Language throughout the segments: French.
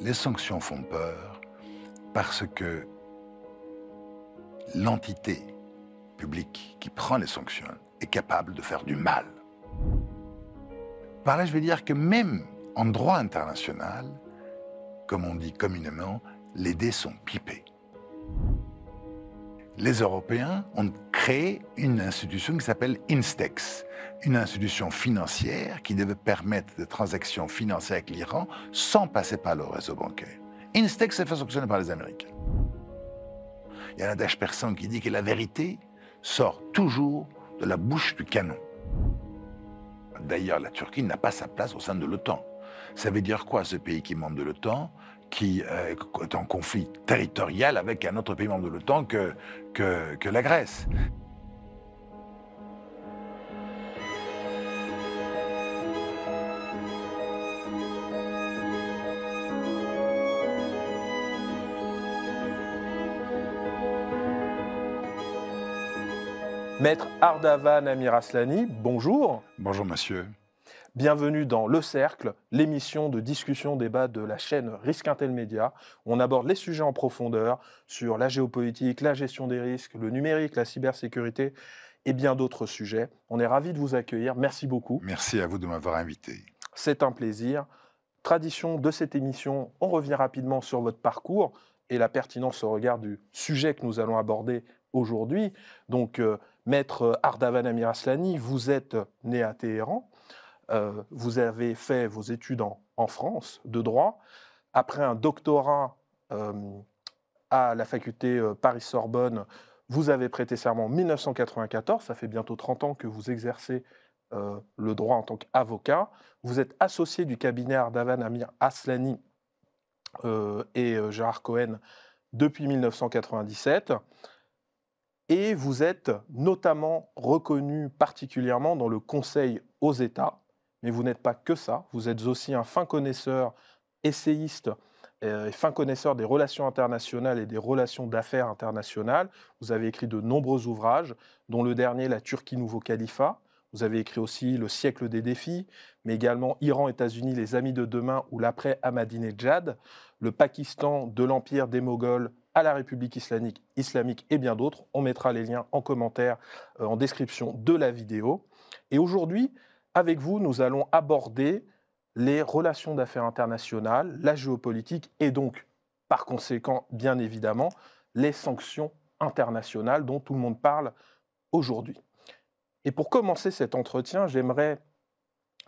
les sanctions font peur parce que l'entité publique qui prend les sanctions est capable de faire du mal. Par là, je vais dire que même en droit international, comme on dit communément, les dés sont pipés. Les Européens ont créé une institution qui s'appelle Instex, une institution financière qui devait permettre des transactions financières avec l'Iran sans passer par le réseau bancaire. Instex s'est fait sanctionner par les Américains. Il y a un adage persan qui dit que la vérité sort toujours de la bouche du canon. D'ailleurs, la Turquie n'a pas sa place au sein de l'OTAN. Ça veut dire quoi, ce pays qui membre de l'OTAN, qui euh, est en conflit territorial avec un autre pays membre de l'OTAN que, que, que la Grèce Maître Ardavan Amir Aslani, bonjour. Bonjour monsieur. Bienvenue dans Le Cercle, l'émission de discussion débat de la chaîne Risque Intel Média. On aborde les sujets en profondeur sur la géopolitique, la gestion des risques, le numérique, la cybersécurité et bien d'autres sujets. On est ravis de vous accueillir. Merci beaucoup. Merci à vous de m'avoir invité. C'est un plaisir. Tradition de cette émission, on revient rapidement sur votre parcours et la pertinence au regard du sujet que nous allons aborder aujourd'hui. Donc, euh, Maître Ardavan Amir Aslani, vous êtes né à Téhéran, euh, vous avez fait vos études en, France de droit. Après un doctorat euh, à la faculté euh, Paris-Sorbonne, vous avez prêté serment en 1994, ça fait bientôt 30 ans que vous exercez le droit en tant qu'avocat. Vous êtes associé du cabinet Ardavan Amir Aslani et Gérard Cohen depuis 1997 et vous êtes notamment reconnu particulièrement dans le Conseil aux États. Mais vous n'êtes pas que ça, vous êtes aussi un fin connaisseur, essayiste euh, et fin connaisseur des relations internationales et des relations d'affaires internationales. Vous avez écrit de nombreux ouvrages, dont le dernier, La Turquie, nouveau califat. Vous avez écrit aussi Le siècle des défis, mais également Iran, États-Unis, les amis de demain ou l'après Ahmadinejad, le Pakistan de l'empire des Moghols à la République islamique, islamique et bien d'autres. On mettra les liens en commentaire, euh, en description de la vidéo. Et aujourd'hui, avec vous, nous allons aborder les relations d'affaires internationales, la géopolitique et donc, par conséquent, bien évidemment, les sanctions internationales dont tout le monde parle aujourd'hui. Et pour commencer cet entretien, j'aimerais,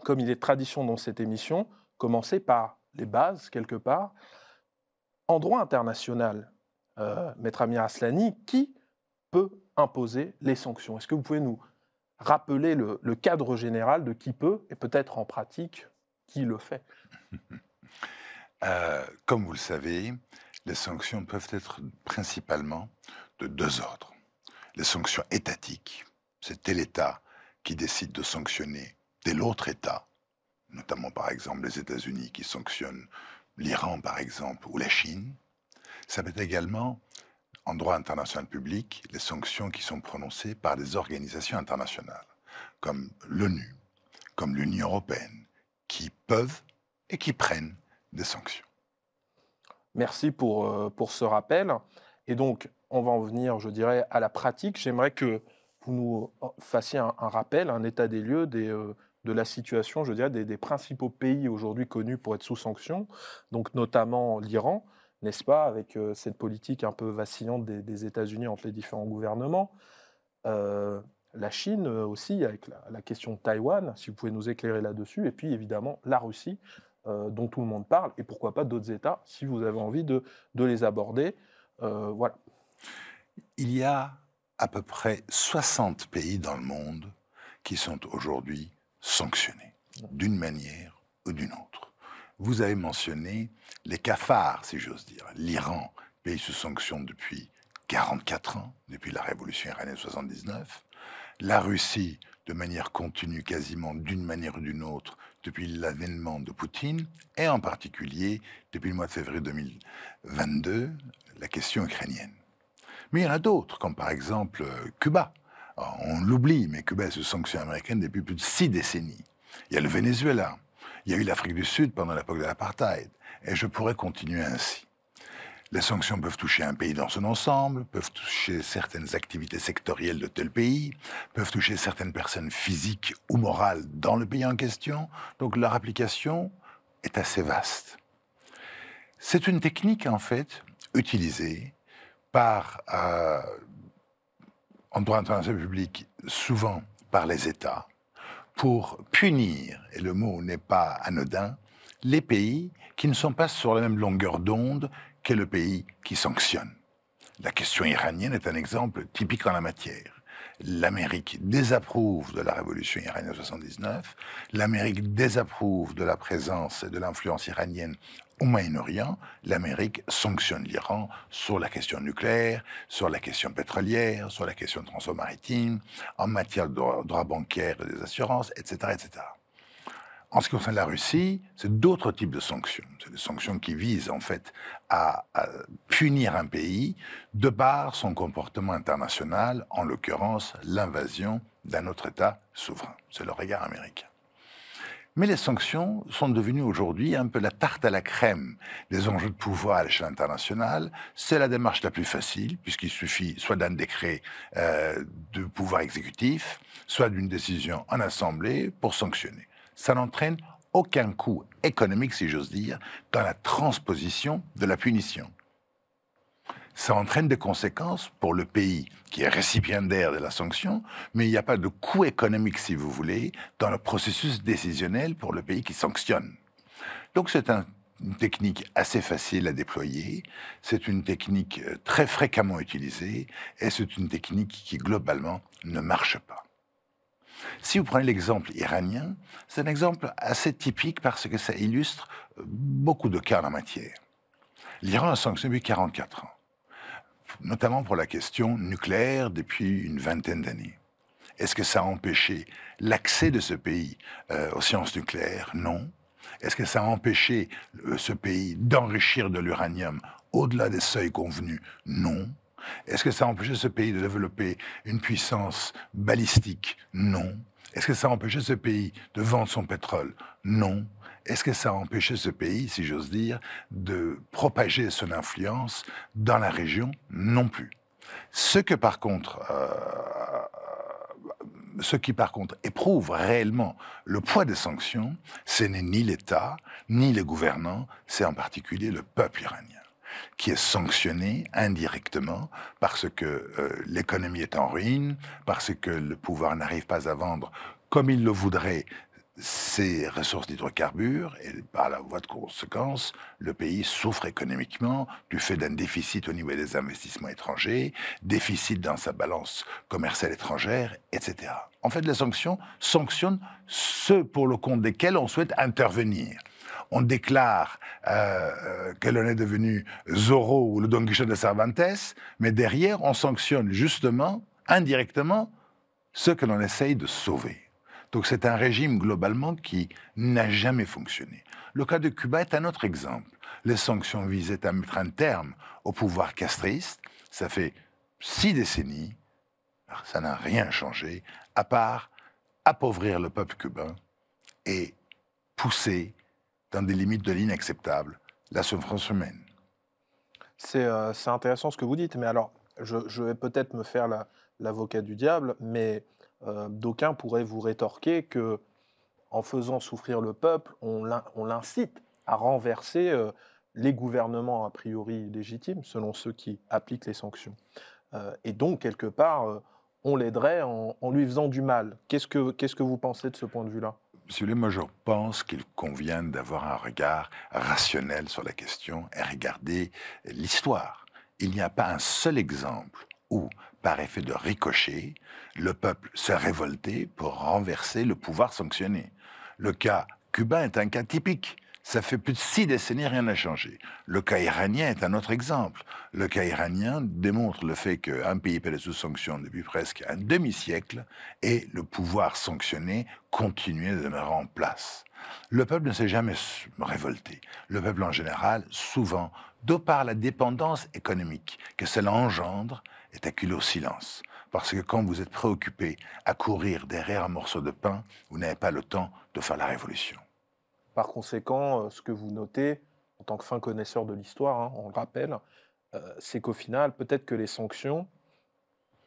comme il est tradition dans cette émission, commencer par les bases, quelque part. En droit international, euh, Maître Amir Aslani, qui peut imposer les sanctions? Est-ce que vous pouvez nous rappeler le, cadre général de qui peut et peut-être en pratique qui le fait euh, Comme vous le savez, les sanctions peuvent être principalement de deux ordres. Les sanctions étatiques, c'est tel État qui décide de sanctionner tel autre État, notamment par exemple les États-Unis qui sanctionnent l'Iran par exemple ou la Chine. Ça peut être également, en droit international public, les sanctions qui sont prononcées par des organisations internationales, comme l'ONU, comme l'Union européenne, qui peuvent et qui prennent des sanctions. Merci pour, euh, pour ce rappel. Et donc, on va en venir, je dirais, à la pratique. J'aimerais que vous nous fassiez un, rappel, un état des lieux euh, de la situation, je dirais, des, des principaux pays aujourd'hui connus pour être sous sanctions, donc notamment l'Iran, n'est-ce pas, avec euh, cette politique un peu vacillante des, États-Unis entre les différents gouvernements. Euh, la Chine euh, aussi, avec la, question de Taïwan, si vous pouvez nous éclairer là-dessus, et puis évidemment la Russie, dont tout le monde parle, et pourquoi pas d'autres États, si vous avez envie de, de les aborder. voilà. Il y a à peu près 60 pays dans le monde qui sont aujourd'hui sanctionnés, d'une manière ou d'une autre. Vous avez mentionné les cafards, si j'ose dire. L'Iran, pays sous sanction depuis 44 ans, depuis la révolution iranienne 79. La Russie, de manière continue, quasiment d'une manière ou d'une autre, depuis l'avènement de Poutine, et en particulier depuis le mois de février 2022, la question ukrainienne. Mais il y en a d'autres, comme par exemple euh, Cuba. On l'oublie, mais Cuba est sous sanction américaine depuis plus de six décennies. Il y a le Venezuela, Il y a eu l'Afrique du Sud pendant l'époque de l'apartheid. Et je pourrais continuer ainsi. Les sanctions peuvent toucher un pays dans son ensemble, peuvent toucher certaines activités sectorielles de tel pays, peuvent toucher certaines personnes physiques ou morales dans le pays en question. Donc leur application est assez vaste. C'est une technique, en fait, utilisée par, euh, en droit international public, souvent par les États, pour punir, et le mot n'est pas anodin, les pays qui ne sont pas sur la même longueur d'onde que le pays qui sanctionne. La question iranienne est un exemple typique en la matière. L'Amérique désapprouve de la révolution iranienne de 79, l'Amérique désapprouve de la présence et de l'influence iranienne au Moyen-Orient, l'Amérique sanctionne l'Iran sur la question nucléaire, sur la question pétrolière, sur la question de transport maritime, en matière de droit, bancaire et des assurances, etc., etc. En ce qui concerne la Russie, c'est d'autres types de sanctions. C'est des sanctions qui visent en fait à, à, punir un pays de par son comportement international, en l'occurrence l'invasion d'un autre État souverain. C'est le regard américain. Mais les sanctions sont devenues aujourd'hui un peu la tarte à la crème des enjeux de pouvoir à l'échelle internationale. C'est la démarche la plus facile, puisqu'il suffit soit d'un décret euh, de pouvoir exécutif, soit d'une décision en assemblée pour sanctionner. Ça n'entraîne aucun coût économique, si j'ose dire, dans la transposition de la punition ça entraîne des conséquences pour le pays qui est récipiendaire de la sanction, mais il n'y a pas de coût économique, si vous voulez, dans le processus décisionnel pour le pays qui sanctionne. Donc c'est une technique assez facile à déployer, c'est une technique euh, très fréquemment utilisée, et c'est une technique qui globalement ne marche pas. Si vous prenez l'exemple iranien, c'est un exemple assez typique parce que ça illustre euh, beaucoup de cas en la matière. L'Iran a sanctionné depuis 44 ans notamment pour la question nucléaire depuis une vingtaine d'années. Est-ce que ça a empêché l'accès de ce pays euh, aux sciences nucléaires? Non. Est-ce que ça a empêché euh, ce pays d'enrichir de l'uranium au-delà des seuils convenus? Non. Est-ce que ça a empêché ce pays de développer une puissance balistique? Non. Est-ce que ça a empêché ce pays de vendre son pétrole? Non. Est-ce que ça a empêché ce pays, si j'ose dire, de propager son influence dans la région? Non plus. Ce que par contre, euh, qui par contre éprouve réellement le poids des sanctions, ce n'est ni l'État, ni les gouvernants, c'est en particulier le peuple iranien qui est sanctionné indirectement parce que euh, l'économie est en ruine, parce que le pouvoir n'arrive pas à vendre comme il le voudrait ces ressources d'hydrocarbures et par la voie de conséquence, le pays souffre économiquement du fait d'un déficit au niveau des investissements étrangers, déficit dans sa balance commerciale étrangère, etc. En fait, les sanctions sanctionnent ceux pour le compte desquels on souhaite intervenir. On déclare euh, que l'on est devenu Zorro ou le Don Quichotte de Cervantes, mais derrière, on sanctionne justement, indirectement, ceux que l'on essaye de sauver. Donc c'est un régime globalement qui n'a jamais fonctionné. Le cas de Cuba est un autre exemple. Les sanctions visaient à mettre un terme au pouvoir castriste. Ça fait six décennies. Ça n'a rien changé, à part appauvrir le peuple cubain et pousser dans des limites de l'inacceptable la souffrance humaine. Euh, c'est intéressant ce que vous dites, mais alors je, je vais peut-être me faire l'avocat du diable, mais euh, d'aucuns pourraient vous rétorquer que, en faisant souffrir le peuple, on l'incite à renverser euh, les gouvernements a priori légitimes, selon ceux qui appliquent les sanctions. Euh, et donc, quelque part, on l'aiderait en, lui faisant du mal. Qu'est-ce que, vous pensez de ce point de vue-là? Monsieur le moi je pense qu'il convient d'avoir un regard rationnel sur la question et regarder l'histoire. Il n'y a pas un seul exemple où, par effet de ricochet, le peuple s'est révolté pour renverser le pouvoir sanctionné. Le cas cubain est un cas typique. Ça fait plus de six décennies, rien n'a changé. Le cas iranien est un autre exemple. Le cas iranien démontre le fait qu'un pays peut sous sanction depuis presque un demi-siècle et le pouvoir sanctionné continuait de demeurer en place. Le peuple ne s'est jamais révolté. Le peuple en général, souvent, de par la dépendance économique que cela engendre, est acculé au silence. Parce que quand vous êtes préoccupé à courir derrière un morceau de pain, vous n'avez pas le temps de faire la révolution. Par conséquent, ce que vous notez, en tant que fin connaisseur de l'histoire, hein, on le rappelle, c'est qu'au final, peut-être que les sanctions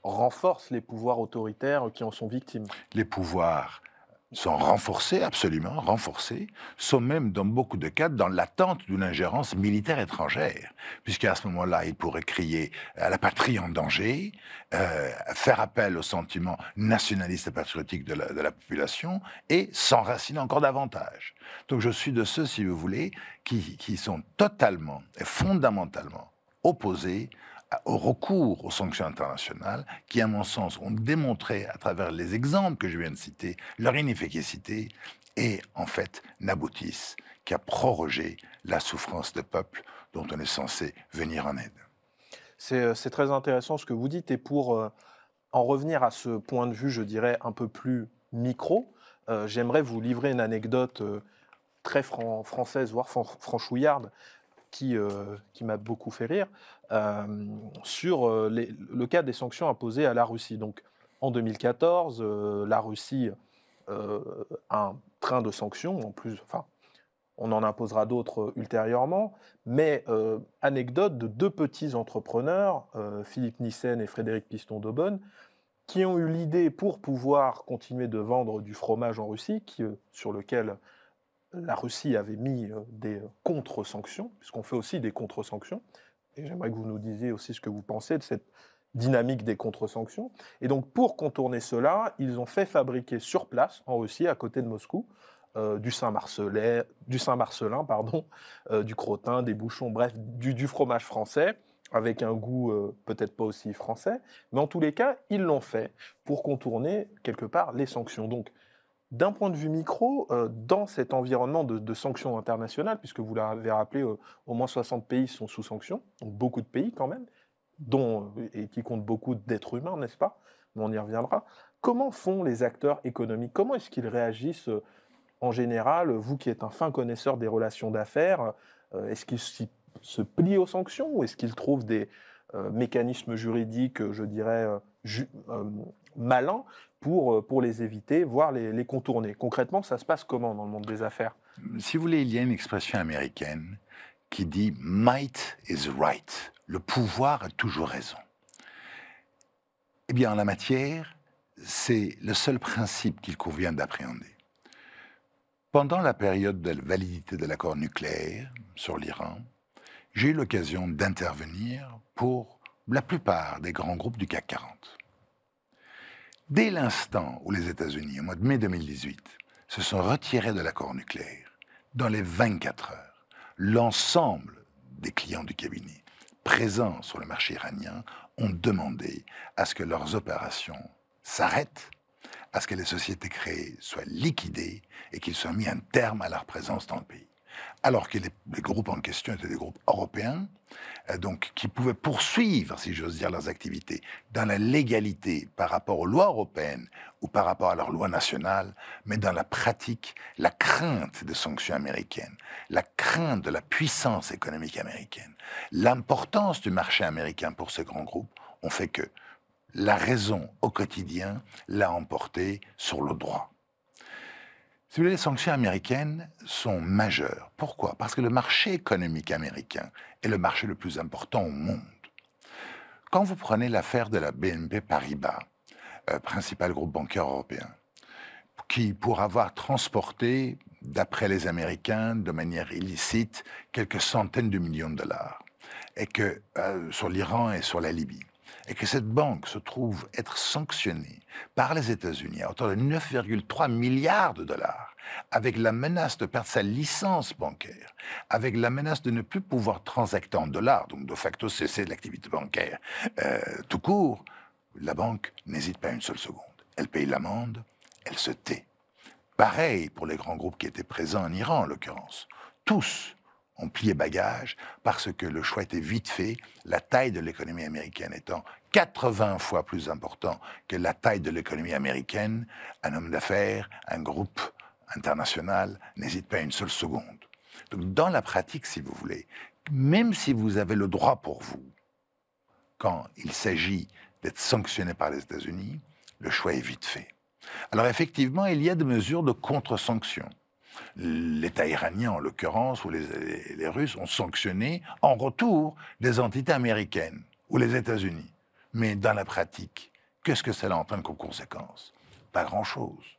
renforcent les pouvoirs autoritaires qui en sont victimes. Les pouvoirs sont renforcés, absolument renforcés, sont même dans beaucoup de cas dans l'attente d'une ingérence militaire étrangère, puisqu'à ce moment-là, ils pourraient crier à la patrie en danger, euh, faire appel au sentiment nationaliste et patriotique de la, population et s'enraciner encore davantage. Donc je suis de ceux, si vous voulez, qui, qui sont totalement et fondamentalement opposés au recours aux sanctions internationales qui, à mon sens, ont démontré à travers les exemples que je viens de citer leur inefficacité et, en fait, n'aboutissent qu'à proroger la souffrance des peuples dont on est censé venir en aide. C'est euh, très intéressant ce que vous dites et pour euh, en revenir à ce point de vue, je dirais, un peu plus micro, euh, j'aimerais vous livrer une anecdote très française, voire franchouillarde, qui m'a beaucoup fait rire. Euh, sur euh, le cas des sanctions imposées à la Russie. Donc, en 2014, euh, la Russie a un train de sanctions, en plus, enfin, on en imposera d'autres ultérieurement, mais anecdote de deux petits entrepreneurs, Philippe Nissen et Frédéric Piston d'Aubonne, qui ont eu l'idée pour pouvoir continuer de vendre du fromage en Russie, sur lequel la Russie avait mis des contre-sanctions, puisqu'on fait aussi des contre-sanctions, j'aimerais que vous nous disiez aussi ce que vous pensez de cette dynamique des contre-sanctions. Et donc, pour contourner cela, ils ont fait fabriquer sur place, en Russie, à côté de Moscou, euh, du Saint-Marcelin, du, Saint euh, du crottin, des bouchons, bref, du, fromage français, avec un goût euh, peut-être pas aussi français. Mais en tous les cas, ils l'ont fait pour contourner quelque part les sanctions. Donc, d'un point de vue micro, euh, dans cet environnement de, sanctions internationales, puisque vous l'avez rappelé, euh, au moins 60 pays sont sous sanctions, donc beaucoup de pays quand même, dont, euh, et qui comptent beaucoup d'êtres humains, n'est-ce pas? Mais on y reviendra. Comment font les acteurs économiques? Comment est-ce qu'ils réagissent en général Vous qui êtes un fin connaisseur des relations d'affaires, est-ce qu'ils se plient aux sanctions ou est-ce qu'ils trouvent des mécanismes juridiques, je dirais, malins pour, euh, pour les éviter, voire les, contourner. Concrètement, ça se passe comment dans le monde des affaires? Si vous voulez, il y a une expression américaine qui dit Might is right. Le pouvoir a toujours raison. Eh bien, en la matière, c'est le seul principe qu'il convient d'appréhender. Pendant la période de validité de l'accord nucléaire sur l'Iran, j'ai eu l'occasion d'intervenir pour la plupart des grands groupes du CAC 40. Dès l'instant où les États-Unis, au mois de mai 2018, se sont retirés de l'accord nucléaire, dans les 24 heures, l'ensemble des clients du cabinet présents sur le marché iranien ont demandé à ce que leurs opérations s'arrêtent, à ce que les sociétés créées soient liquidées et qu'ils soient mis un terme à leur présence dans le pays alors que les, groupes en question étaient des groupes européens, euh, donc qui pouvaient poursuivre, si j'ose dire, leurs activités dans la légalité par rapport aux lois européennes ou par rapport à leurs lois nationales, mais dans la pratique, la crainte des sanctions américaines, la crainte de la puissance économique américaine, l'importance du marché américain pour ces grands groupes ont fait que la raison au quotidien l'a emporté sur le droit. Si les sanctions américaines sont majeures. Pourquoi? Parce que le marché économique américain est le marché le plus important au monde. Quand vous prenez l'affaire de la BNP Paribas, euh, principal groupe bancaire européen, qui, pour avoir transporté, d'après les Américains, de manière illicite, quelques centaines de millions de dollars, et que euh, sur l'Iran et sur la Libye, et que cette banque se trouve être sanctionnée par les États-Unis à hauteur de 9,3 milliards de dollars, avec la menace de perdre sa licence bancaire, avec la menace de ne plus pouvoir transacter en dollars, donc de facto cesser l'activité bancaire euh, tout court, la banque n'hésite pas une seule seconde. Elle paye l'amende, elle se tait. Pareil pour les grands groupes qui étaient présents en Iran, en l'occurrence. Tous ont plié bagage parce que le choix était vite fait, la taille de l'économie américaine étant 80 fois plus important que la taille de l'économie américaine, un homme d'affaires, un groupe international n'hésite pas une seule seconde. Donc dans la pratique, si vous voulez, même si vous avez le droit pour vous, quand il s'agit d'être sanctionné par les États-Unis, le choix est vite fait. Alors effectivement, il y a des mesures de contre-sanction. l'État iranien en l'occurrence, ou les, Russes, ont sanctionné en retour des entités américaines ou les États-Unis. Mais dans la pratique, qu'est-ce que cela entraîne comme conséquence? Pas grand-chose.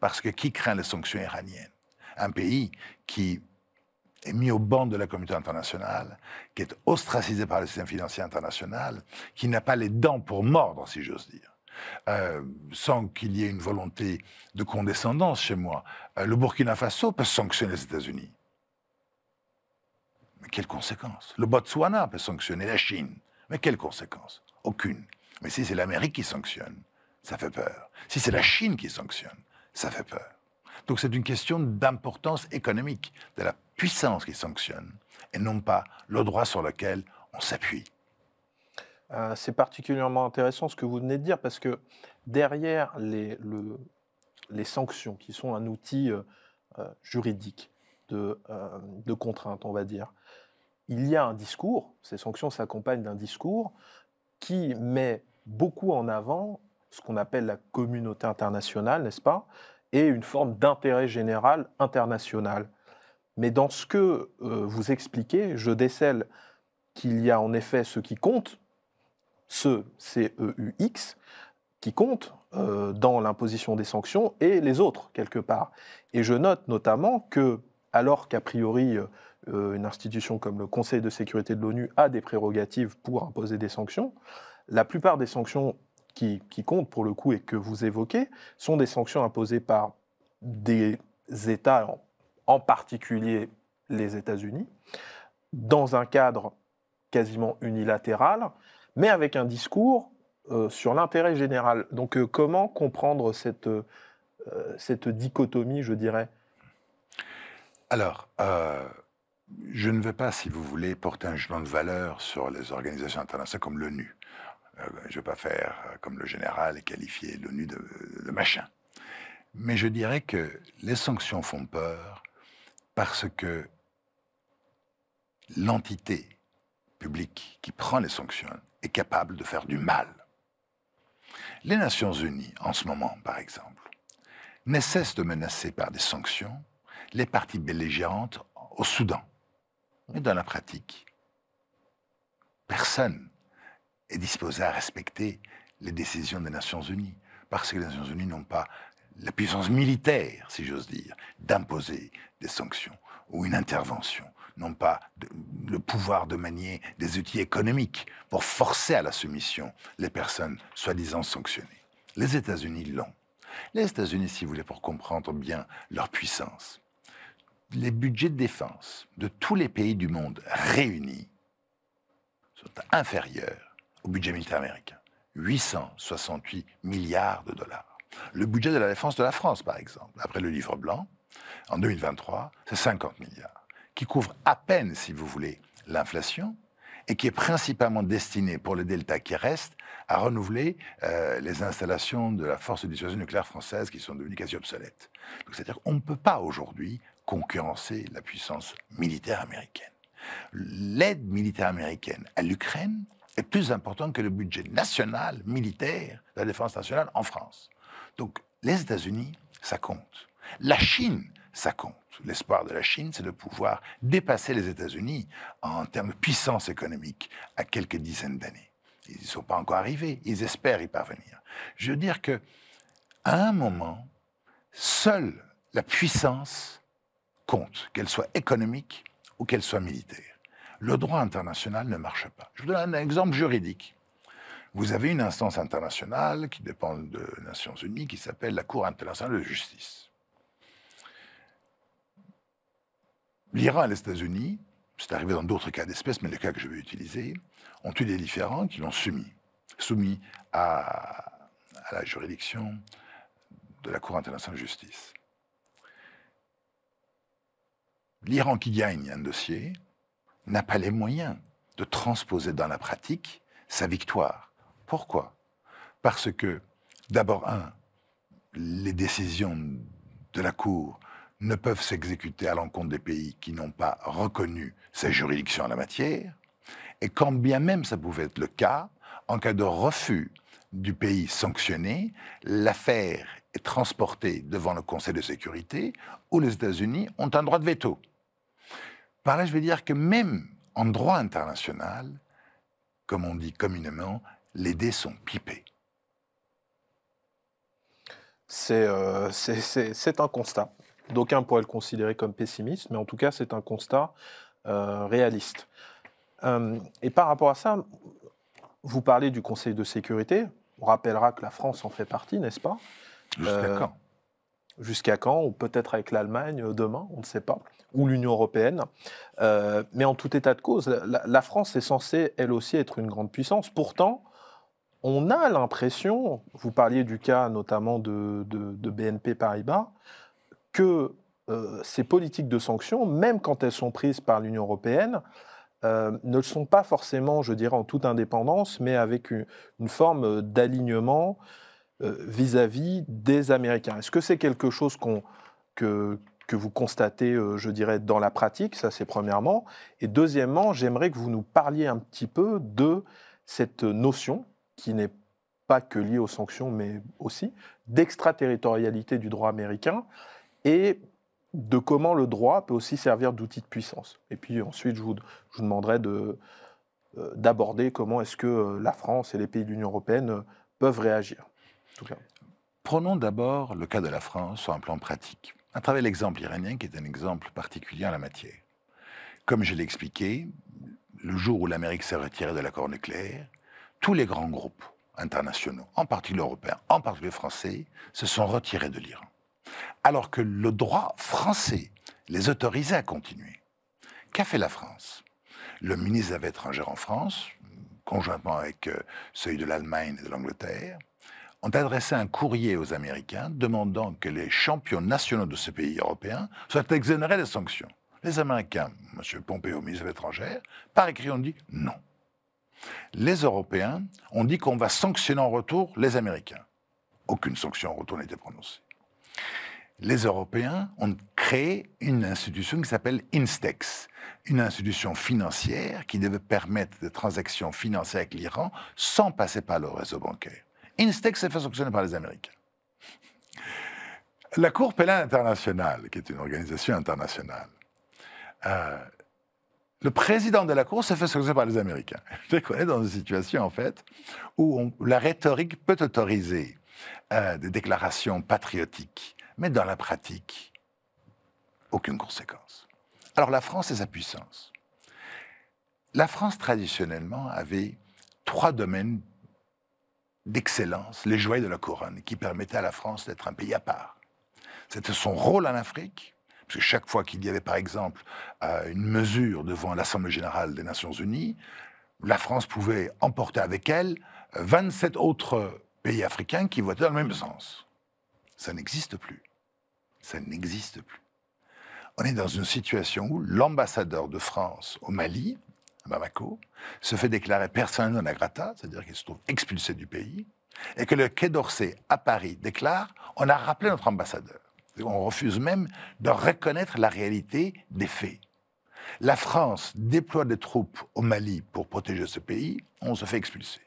Parce que qui craint les sanctions iraniennes? Un pays qui est mis au banc de la communauté internationale, qui est ostracisé par le système financier international, qui n'a pas les dents pour mordre, si j'ose dire. Euh, sans qu'il y ait une volonté de condescendance chez moi. Euh, le Burkina Faso peut sanctionner les États-Unis. Mais quelles conséquences? Le Botswana peut sanctionner la Chine. Mais quelles conséquences? Aucune. Mais si c'est l'Amérique qui sanctionne, ça fait peur. Si c'est la Chine qui sanctionne, ça fait peur. Donc c'est une question d'importance économique, de la puissance qui sanctionne, et non pas le droit sur lequel on s'appuie. Euh, c'est particulièrement intéressant ce que vous venez de dire, parce que derrière les, sanctions, qui sont un outil euh, euh, juridique de, de contrainte, on va dire, il y a un discours, ces sanctions s'accompagnent d'un discours qui met beaucoup en avant ce qu'on appelle la communauté internationale, n'est-ce pas, et une forme d'intérêt général international. Mais dans ce que vous expliquez, je décèle qu'il y a en effet ce qui compte, ce CEUX, qui compte euh, dans l'imposition des sanctions, et les autres, quelque part. Et je note notamment que, alors qu'a priori, euh, une institution comme le Conseil de sécurité de l'ONU a des prérogatives pour imposer des sanctions, la plupart des sanctions qui, comptent pour le coup et que vous évoquez sont des sanctions imposées par des États, en, particulier les États-Unis, dans un cadre quasiment unilatéral, mais avec un discours euh, sur l'intérêt général. Donc euh, comment comprendre cette, euh, cette dichotomie, je dirais? Alors, je ne vais pas, si vous voulez, porter un jugement de valeur sur les organisations internationales comme l'ONU. Euh, je ne vais pas faire comme le général et qualifier l'ONU de, de, machin. Mais je dirais que les sanctions font peur parce que l'entité publique qui prend les sanctions est capable de faire du mal. Les Nations Unies, en ce moment, par exemple, ne cessent de menacer par des sanctions les parties belligérantes au Soudan. Mais dans la pratique, personne est disposé à respecter les décisions des Nations Unies, parce que les Nations Unies n'ont pas la puissance militaire, si j'ose dire, d'imposer des sanctions ou une intervention, n'ont pas le pouvoir de manier des outils économiques pour forcer à la soumission les personnes soi-disant sanctionnées. Les États-Unis l'ont. Les États-Unis, si vous voulez, pour comprendre bien leur puissance, les budgets de défense de tous les pays du monde réunis sont inférieurs au budget militaire américain. 868 milliards de dollars. Le budget de la défense de la France, par exemple, après le livre blanc, en 2023, c'est 50 milliards, qui couvre à peine, si vous voulez, l'inflation, et qui est principalement destiné, pour le delta qui reste, à renouveler euh, les installations de la force de dissuasion nucléaire française qui sont devenues quasi obsolètes. C'est-à-dire qu'on ne peut pas aujourd'hui concurrencer la puissance militaire américaine. L'aide militaire américaine à l'Ukraine est plus important que le budget national, militaire, de la défense nationale en France. Donc, les États-Unis, ça compte. La Chine, ça compte. L'espoir de la Chine, c'est de pouvoir dépasser les États-Unis en termes de puissance économique à quelques dizaines d'années. Ils n'y sont pas encore arrivés, ils espèrent y parvenir. Je veux dire que, à un moment, seule la puissance compte, qu'elle soit économique ou qu'elle soit militaire le droit international ne marche pas. Je vous donne un exemple juridique. Vous avez une instance internationale qui dépend des Nations Unies qui s'appelle la Cour internationale de justice. L'Iran et les États-Unis, c'est arrivé dans d'autres cas d'espèces, mais le cas que je vais utiliser, ont eu des différends qui l'ont soumis, soumis à la juridiction de la Cour internationale de justice. L'Iran qui gagne un dossier, n'a pas les moyens de transposer dans la pratique sa victoire. Pourquoi? Parce que, d'abord, un, les décisions de la Cour ne peuvent s'exécuter à l'encontre des pays qui n'ont pas reconnu sa juridiction en la matière, et quand bien même ça pouvait être le cas, en cas de refus du pays sanctionné, l'affaire est transportée devant le Conseil de sécurité, où les États-Unis ont un droit de veto. Par là, je vais dire que même en droit international, comme on dit communément, les dés sont pipés. Euh, c'est un constat. D'aucuns pourraient le considérer comme pessimiste, mais en tout cas, c'est un constat euh, réaliste. Euh, et par rapport à ça, vous parlez du Conseil de sécurité. On rappellera que la France en fait partie, n'est-ce pas? Jusqu'à quand? Jusqu'à quand? Ou peut-être avec l'Allemagne demain, on ne sait pas. Ou l'Union européenne. mais en tout état de cause, la, France est censée, elle aussi, être une grande puissance. Pourtant, on a l'impression, vous parliez du cas notamment de, BNP Paribas, que euh, ces politiques de sanctions, même quand elles sont prises par l'Union européenne, euh, ne le sont pas forcément, je dirais, en toute indépendance, mais avec une, forme d'alignement euh, vis-à-vis des Américains. Est-ce que c'est quelque chose que, que vous constatez, je dirais, dans la pratique? Ça, c'est premièrement. Et deuxièmement, j'aimerais que vous nous parliez un petit peu de cette notion qui n'est pas que lié aux sanctions, mais aussi d'extraterritorialité du droit américain et de comment le droit peut aussi servir d'outil de puissance. Et puis ensuite, je vous, demanderai de, euh, d'aborder comment est-ce que euh, la France et les pays de l'Union européenne euh, peuvent réagir. Prenons d'abord le cas de la France sur un plan pratique, à travers l'exemple iranien qui est un exemple particulier en la matière. Comme je l'ai expliqué, le jour où l'Amérique s'est retirée de l'accord nucléaire, tous les grands groupes internationaux, en particulier européens, en particulier français, se sont retirés de l'Iran. Alors que le droit français les autorisait à continuer. Qu'a fait la France? Le ministre des Affaires étrangères en France, conjointement avec euh, celui de l'Allemagne et de l'Angleterre, ont adressé un courrier aux Américains demandant que les champions nationaux de ce pays européen soient exonérés des sanctions. Les Américains, M. Pompeo, ministre des Affaires étrangères, par écrit ont dit non les Européens ont dit qu'on va sanctionner en retour les Américains. Aucune sanction en retour n'était prononcée. Les Européens ont créé une institution qui s'appelle Instex, une institution financière qui devait permettre des transactions financières avec l'Iran sans passer par le réseau bancaire. Instex s'est fait sanctionner par les Américains. La Cour pénale internationale, qui est une organisation internationale, euh, le président de la Cour s'est fait sanctionner par les Américains. Je connais dans une situation, en fait, où la rhétorique peut autoriser des déclarations patriotiques, mais dans la pratique, aucune conséquence. Alors la France et sa puissance. La France, traditionnellement, avait trois domaines d'excellence, les joyaux de la couronne, qui permettaient à la France d'être un pays à part. C'était son rôle en Afrique, parce que chaque fois qu'il y avait, par exemple, euh, une mesure devant l'Assemblée générale des Nations unies, la France pouvait emporter avec elle 27 autres pays africains qui votaient dans le même sens. Ça n'existe plus. Ça n'existe plus. On est dans une situation où l'ambassadeur de France au Mali, à Bamako, se fait déclarer personne non grata, c'est-à-dire qu'il se trouve expulsé du pays, et que le Quai d'Orsay à Paris déclare on a rappelé notre ambassadeur. On refuse même de reconnaître la réalité des faits. La France déploie des troupes au Mali pour protéger ce pays, on se fait expulser.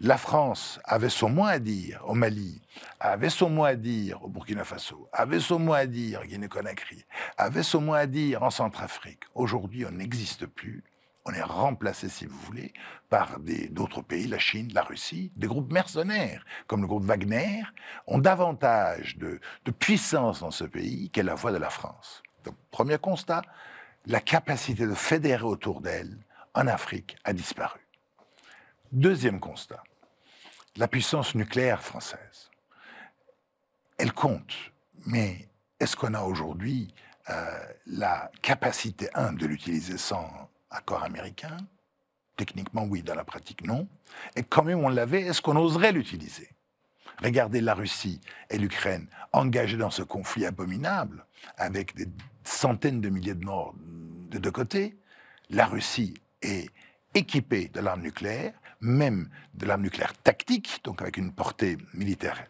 La France avait son mot à dire au Mali, avait son mot à dire au Burkina Faso, avait son mot à dire à Guinée-Conakry, avait son mot à dire en Centrafrique. Aujourd'hui, on n'existe plus on est remplacé, si vous voulez, par d'autres pays, la Chine, la Russie, des groupes mercenaires, comme le groupe Wagner, ont davantage de, puissance dans ce pays qu'est la voix de la France. Donc, premier constat, la capacité de fédérer autour d'elle en Afrique a disparu. Deuxième constat, la puissance nucléaire française. Elle compte, mais est-ce qu'on a aujourd'hui euh, la capacité, un, de l'utiliser sans accord américain? Techniquement, oui, dans la pratique, non. Et quand même on l'avait, est-ce qu'on oserait l'utiliser? Regardez la Russie et l'Ukraine engagées dans ce conflit abominable, avec des centaines de milliers de morts de deux côtés. La Russie est équipée de l'arme nucléaire, même de l'arme nucléaire tactique, donc avec une portée militaire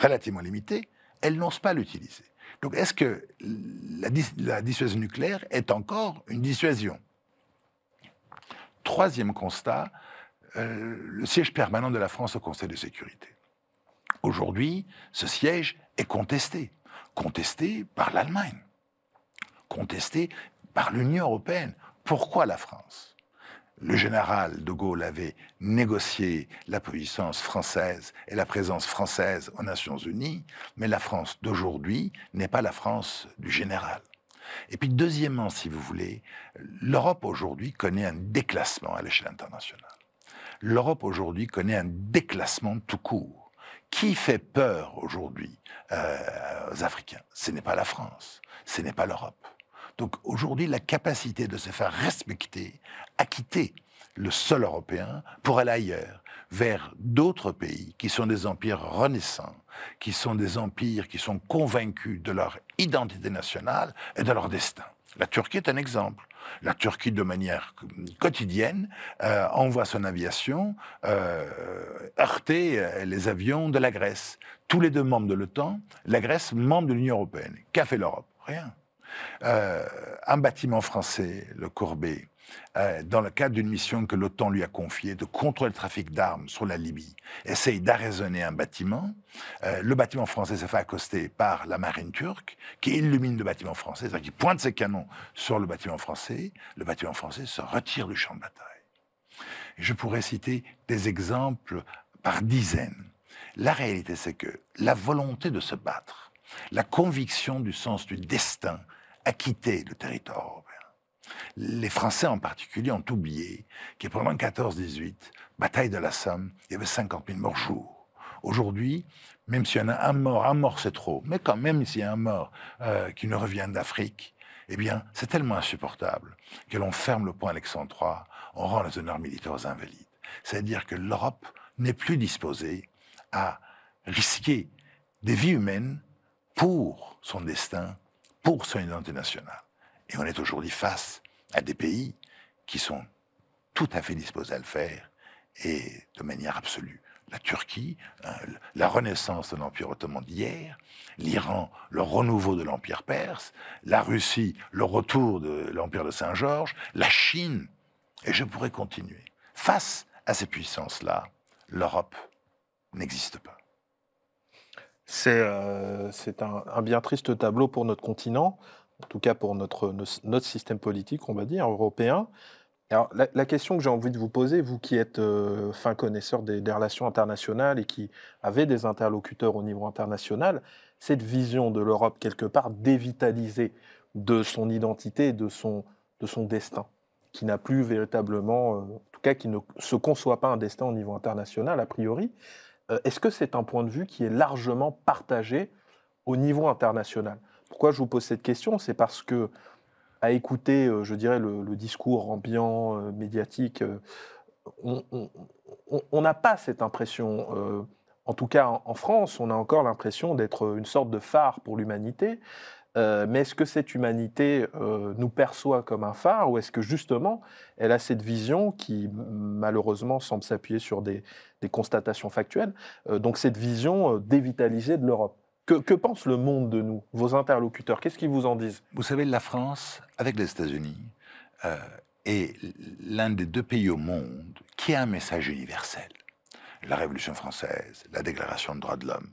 relativement limitée. Elle n'ose pas l'utiliser. Donc est-ce que la, dissuasion nucléaire est encore une dissuasion? Troisième constat, euh, le siège permanent de la France au Conseil de sécurité. Aujourd'hui, ce siège est contesté. Contesté par l'Allemagne, contesté par l'Union européenne. Pourquoi la France? Le général de Gaulle avait négocié la puissance française et la présence française aux Nations Unies, mais la France d'aujourd'hui n'est pas la France du général. Et puis deuxièmement, si vous voulez, l'Europe aujourd'hui connaît un déclassement à l'échelle internationale. L'Europe aujourd'hui connaît un déclassement tout court. Qui fait peur aujourd'hui euh, aux Africains? Ce n'est pas la France, ce n'est pas l'Europe. Donc aujourd'hui, la capacité de se faire respecter a quitté le sol européen pour aller ailleurs, vers d'autres pays qui sont des empires renaissants, qui sont des empires qui sont convaincus de leur identité nationale et de leur destin. La Turquie est un exemple. La Turquie, de manière quotidienne, euh, envoie son aviation euh, heurter euh, les avions de la Grèce. Tous les deux membres de l'OTAN, la Grèce membre de l'Union européenne. Qu'a fait l'Europe? Rien. Euh, un bâtiment français, le Courbet, euh, dans le cadre d'une mission que l'OTAN lui a confiée de contrôler le trafic d'armes sur la Libye, essaye d'arraisonner un bâtiment. Euh, le bâtiment français s'est fait accoster par la marine turque, qui illumine le bâtiment français, qui pointe ses canons sur le bâtiment français. Le bâtiment français se retire du champ de bataille. je pourrais citer des exemples par dizaines. La réalité, c'est que la volonté de se battre, la conviction du sens du destin, a quitté le territoire européen. Les Français en particulier ont oublié que pendant 14-18, bataille de la Somme, il y avait 50 000 morts jour. Aujourd'hui, même s'il y en a un mort, un mort c'est trop, mais quand même s'il y a un mort euh, qui nous revient d'Afrique, eh bien, c'est tellement insupportable que l'on ferme le pont Alexandre III, on rend les honneurs militaires aux invalides. C'est-à-dire que l'Europe n'est plus disposée à risquer des vies humaines pour son destin pour son identité nationale. Et on est aujourd'hui face à des pays qui sont tout à fait disposés à le faire et de manière absolue. La Turquie, euh, la renaissance de l'Empire ottoman d'hier, l'Iran, le renouveau de l'Empire perse, la Russie, le retour de l'Empire de Saint-Georges, la Chine, et je pourrais continuer. Face à ces puissances-là, l'Europe n'existe pas. C'est euh, un, bien triste tableau pour notre continent, en tout cas pour notre, notre système politique, on va dire, européen. Alors, la, question que j'ai envie de vous poser, vous qui êtes euh, fin connaisseur des, relations internationales et qui avez des interlocuteurs au niveau international, cette vision de l'Europe, quelque part, dévitalisée de son identité, de son, de son destin, qui n'a plus véritablement, euh, en tout cas, qui ne se conçoit pas un destin au niveau international, a priori, est-ce que c'est un point de vue qui est largement partagé au niveau international? Pourquoi je vous pose cette question? C'est parce que, à écouter, euh, je dirais, le, discours ambiant, euh, médiatique, on n'a pas cette impression. en tout cas, en France, on a encore l'impression d'être une sorte de phare pour l'humanité. Euh, mais est-ce que cette humanité euh, nous perçoit comme un phare ou est-ce que justement elle a cette vision qui malheureusement semble s'appuyer sur des, constatations factuelles, euh, donc cette vision dévitalisée de l'Europe? Que, que, pense le monde de nous, vos interlocuteurs? Qu'est-ce qu'ils vous en disent? Vous savez, la France, avec les États-Unis, est l'un des deux pays au monde qui a un message universel. La Révolution française, la Déclaration des droits de l'homme,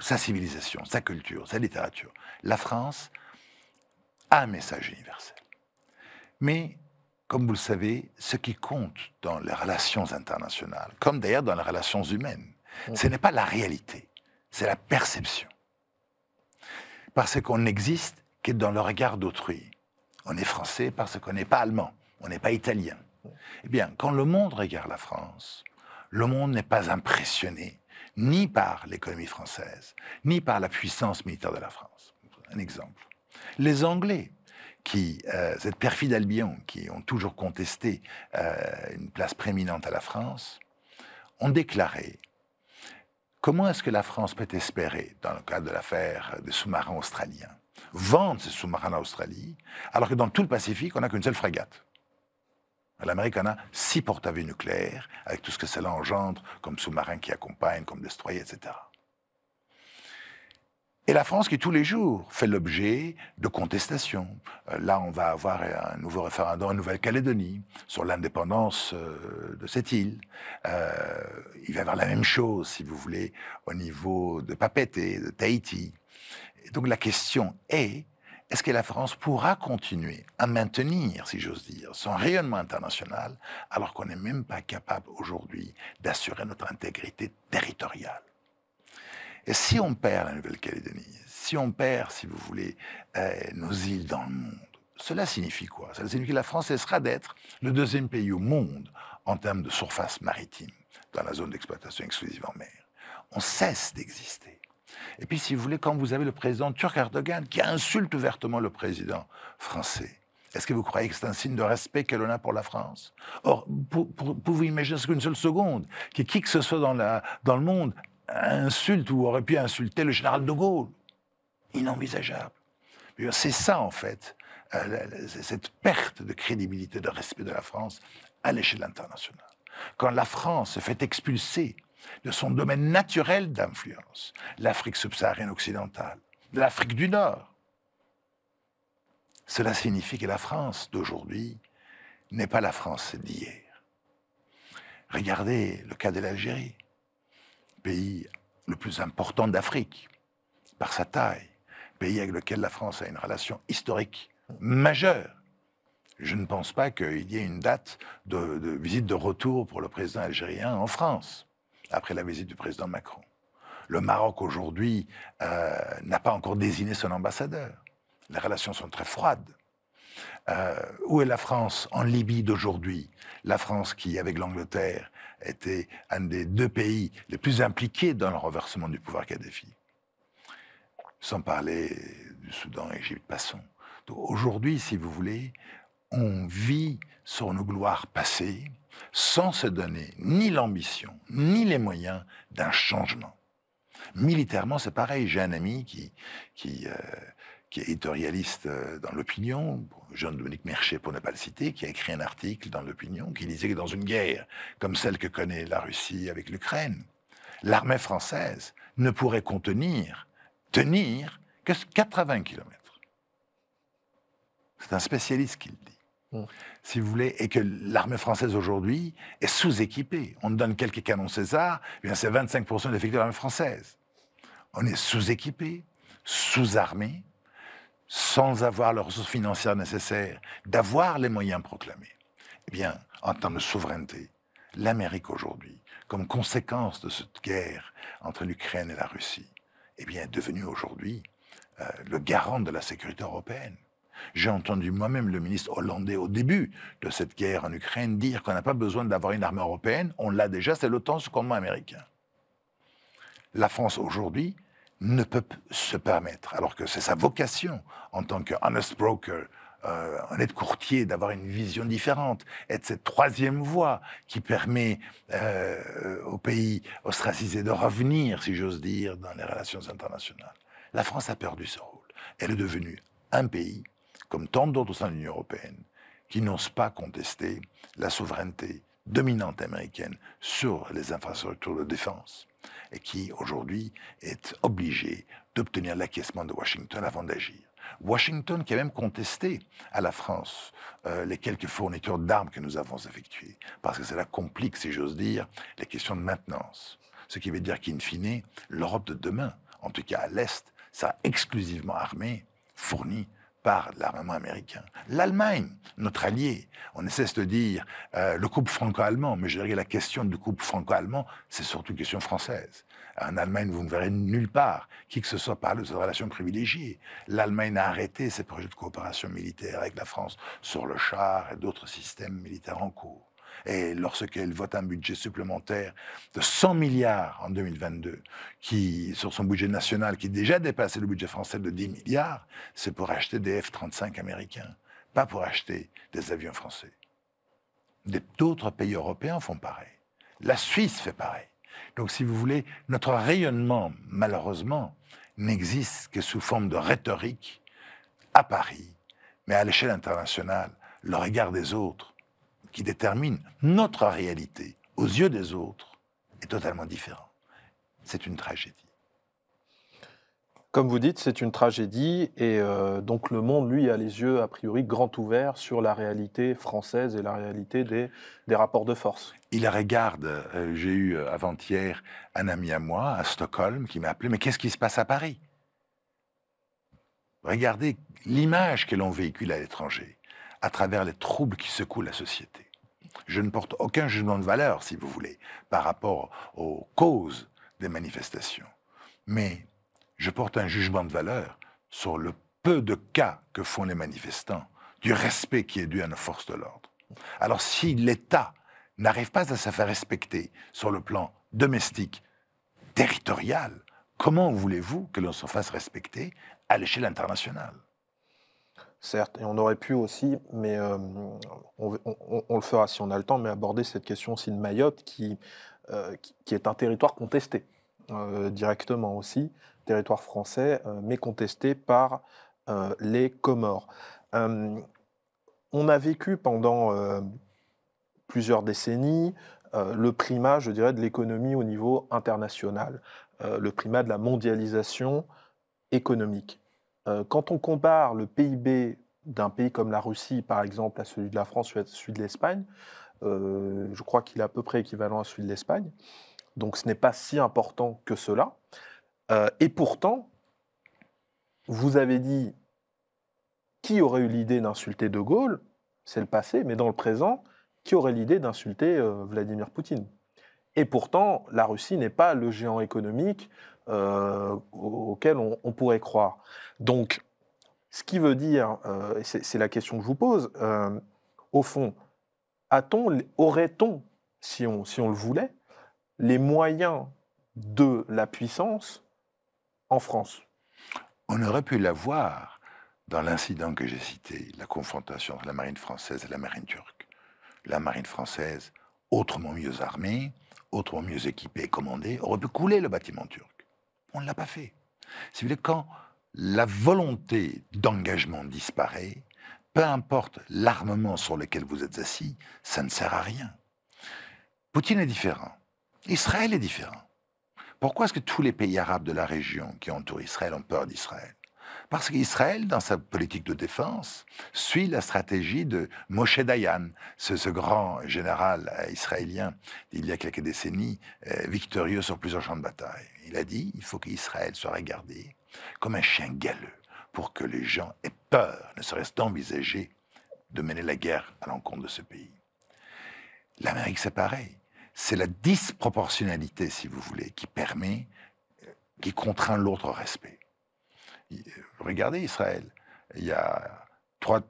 sa civilisation, sa culture, sa littérature. La France a un message universel. Mais, comme vous le savez, ce qui compte dans les relations internationales, comme d'ailleurs dans les relations humaines, ce n'est pas la réalité, c'est la perception. Parce qu'on n'existe que dans le regard d'autrui. On est français parce qu'on n'est pas allemand, on n'est pas italien. Eh bien, quand le monde regarde la France, le monde n'est pas impressionné ni par l'économie française, ni par la puissance militaire de la France. Un exemple. Les Anglais, qui, euh, cette perfide Albion, qui ont toujours contesté euh, une place prééminente à la France, ont déclaré comment est-ce que la France peut espérer, dans le cadre de l'affaire des sous-marins australiens, vendre ces sous-marins en Australie, alors que dans tout le Pacifique, on n'a qu'une seule frégate? L'Amérique en a six porte-avions nucléaires, avec tout ce que cela engendre, comme sous-marins qui accompagnent, comme destroyers, etc. Et la France qui tous les jours fait l'objet de contestations. Euh, là, on va avoir un nouveau référendum en Nouvelle-Calédonie sur l'indépendance euh, de cette île. Euh, il va y avoir la même chose, si vous voulez, au niveau de Papeete, de Tahiti. Donc la question est, est-ce que la France pourra continuer à maintenir, si j'ose dire, son rayonnement international alors qu'on n'est même pas capable aujourd'hui d'assurer notre intégrité territoriale? Et si on perd la Nouvelle-Calédonie, si on perd, si vous voulez, euh, nos îles dans le monde, cela signifie quoi? Ça signifie que la France cessera d'être le deuxième pays au monde en termes de surface maritime dans la zone d'exploitation exclusive en mer. On cesse d'exister. Et puis, si vous voulez, quand vous avez le président turc Erdogan qui insulte ouvertement le président français, est-ce que vous croyez que c'est un signe de respect que l'on a pour la France? Or, pour, vous imaginer ce qu'une seule seconde, que qui que ce soit dans le monde insulte ou aurait pu insulter le général de Gaulle? Inenvisageable. C'est ça, en fait, euh, cette perte de crédibilité, de respect de la France à l'échelle internationale. Quand la France se fait expulser de son domaine naturel d'influence, l'Afrique subsaharienne occidentale, l'Afrique du Nord, cela signifie que la France d'aujourd'hui n'est pas la France d'hier. Regardez le cas de l'Algérie pays le plus important d'Afrique, par sa taille, pays avec lequel la France a une relation historique majeure. Je ne pense pas qu'il y ait une date de, visite de retour pour le président algérien en France, après la visite du président Macron. Le Maroc aujourd'hui euh, n'a pas encore désigné son ambassadeur. Les relations sont très froides. Euh, où est la France en Libye d'aujourd'hui? La France qui, avec l'Angleterre, était un des deux pays les plus impliqués dans le renversement du pouvoir Kadhafi. Sans parler du Soudan, Égypte, passons. Aujourd'hui, si vous voulez, on vit sur nos gloires passées sans se donner ni l'ambition, ni les moyens d'un changement. Militairement, c'est pareil. J'ai un ami qui, qui, euh, est éditorialiste euh, dans l'opinion, Jean-Dominique Merchet pour ne pas le citer, qui a écrit un article dans l'opinion qui disait que dans une guerre comme celle que connaît la Russie avec l'Ukraine, l'armée française ne pourrait contenir, tenir que 80 km. C'est un spécialiste qui le dit. Vous voulez, et que l'armée française aujourd'hui est sous-équipée. On donne quelques canons César, eh bien c'est 25% de l'effectif de l'armée française. On est sous-équipé, sous-armé, sans avoir les ressources financières nécessaires, d'avoir les moyens proclamés. Eh bien, en termes de souveraineté, l'Amérique aujourd'hui, comme conséquence de cette guerre entre l'Ukraine et la Russie, eh est devenue aujourd'hui euh, le garant de la sécurité européenne. J'ai entendu moi-même le ministre hollandais au début de cette guerre en Ukraine dire qu'on n'a pas besoin d'avoir une armée européenne, on l'a déjà, c'est l'OTAN sous commandement américain. La France aujourd'hui ne peut se permettre, alors que c'est sa vocation en tant que honest broker, euh, honnête courtier, d'avoir une vision différente, être cette troisième voie qui permet euh, aux pays ostracisés de revenir, si j'ose dire, dans les relations internationales. La France a perdu ce rôle. Elle est devenue un pays, comme tant d'autres au sein de l'Union européenne, qui n'ose pas contester la souveraineté dominante américaine sur les infrastructures de défense et qui aujourd'hui est obligé d'obtenir l'acquiescement de Washington avant d'agir. Washington qui a même contesté à la France euh, les quelques fournitures d'armes que nous avons effectuées, parce que cela complique, si j'ose dire, les questions de maintenance. Ce qui veut dire qu'in fine, l'Europe de demain, en tout cas à l'Est, sera exclusivement armée, fournie par l'armement américain. L'Allemagne, notre allié, on essaie de dire euh, le couple franco-allemand, mais je dirais la question du couple franco-allemand, c'est surtout une question française. En Allemagne, vous ne verrez nulle part qui que ce soit parler de cette relation privilégiée. L'Allemagne a arrêté ses projets de coopération militaire avec la France sur le char et d'autres systèmes militaires en cours. Et lorsqu'elle vote un budget supplémentaire de 100 milliards en 2022, qui, sur son budget national, qui déjà dépassé le budget français de 10 milliards, c'est pour acheter des F-35 américains, pas pour acheter des avions français. D'autres pays européens font pareil. La Suisse fait pareil. Donc, si vous voulez, notre rayonnement, malheureusement, n'existe que sous forme de rhétorique à Paris, mais à l'échelle internationale, le regard des autres qui détermine notre réalité aux yeux des autres est totalement différent. C'est une tragédie. Comme vous dites, c'est une tragédie et euh, donc le monde, lui, a les yeux a priori grand ouverts sur la réalité française et la réalité des, des rapports de force. Il regarde, euh, j'ai eu euh, avant-hier un ami à moi à Stockholm qui m'a appelé, mais qu'est-ce qui se passe à Paris? Regardez l'image que l'on véhicule à l'étranger à travers les troubles qui secouent la société. Je ne porte aucun jugement de valeur, si vous voulez, par rapport aux causes des manifestations. Mais je porte un jugement de valeur sur le peu de cas que font les manifestants du respect qui est dû à nos forces de l'ordre. Alors si l'État n'arrive pas à se faire respecter sur le plan domestique, territorial, comment voulez-vous que l'on se fasse respecter à l'échelle internationale? Certes, et on aurait pu aussi, mais euh, on, le fera si on a le temps, mais aborder cette question aussi de Mayotte, qui, euh, est un territoire contesté euh, directement aussi, territoire français, mais contesté par les Comores. on a vécu pendant plusieurs décennies le primat, je dirais, de l'économie au niveau international, le primat de la mondialisation économique. Euh, quand on compare le PIB d'un pays comme la Russie, par exemple, à celui de la France ou à celui de l'Espagne, euh, je crois qu'il est à peu près équivalent à celui de l'Espagne. Donc ce n'est pas si important que cela. Euh, et pourtant, vous avez dit qui aurait eu l'idée d'insulter De Gaulle? C'est le passé, mais dans le présent, qui aurait l'idée d'insulter Vladimir Poutine? Et pourtant, la Russie n'est pas le géant économique euh, auquel on, pourrait croire. Donc, ce qui veut dire, euh, c'est la question que je vous pose, euh, au fond, a-t-on, aurait-on, si on, si on le voulait, les moyens de la puissance en France? On aurait pu l'avoir dans l'incident que j'ai cité, la confrontation entre la marine française et la marine turque. La marine française, autrement mieux armée, autrement mieux équipée et commandée, aurait pu couler le bâtiment turc. On ne l'a pas fait. Voulez, quand la volonté d'engagement disparaît, peu importe l'armement sur lequel vous êtes assis, ça ne sert à rien. Poutine est différent. Israël est différent. Pourquoi est-ce que tous les pays arabes de la région qui entourent Israël ont peur d'Israël? Parce qu'Israël, dans sa politique de défense, suit la stratégie de Moshe Dayan, ce, grand général israélien d'il y a quelques décennies, euh, victorieux sur plusieurs champs de bataille. Il a dit il faut qu'Israël soit regardé comme un chien galeux pour que les gens aient peur, ne serait-ce d'envisager de mener la guerre à l'encontre de ce pays. L'Amérique, c'est pareil. C'est la disproportionnalité, si vous voulez, qui permet, euh, qui contraint l'autre respect. Regardez Israël. Il y a trois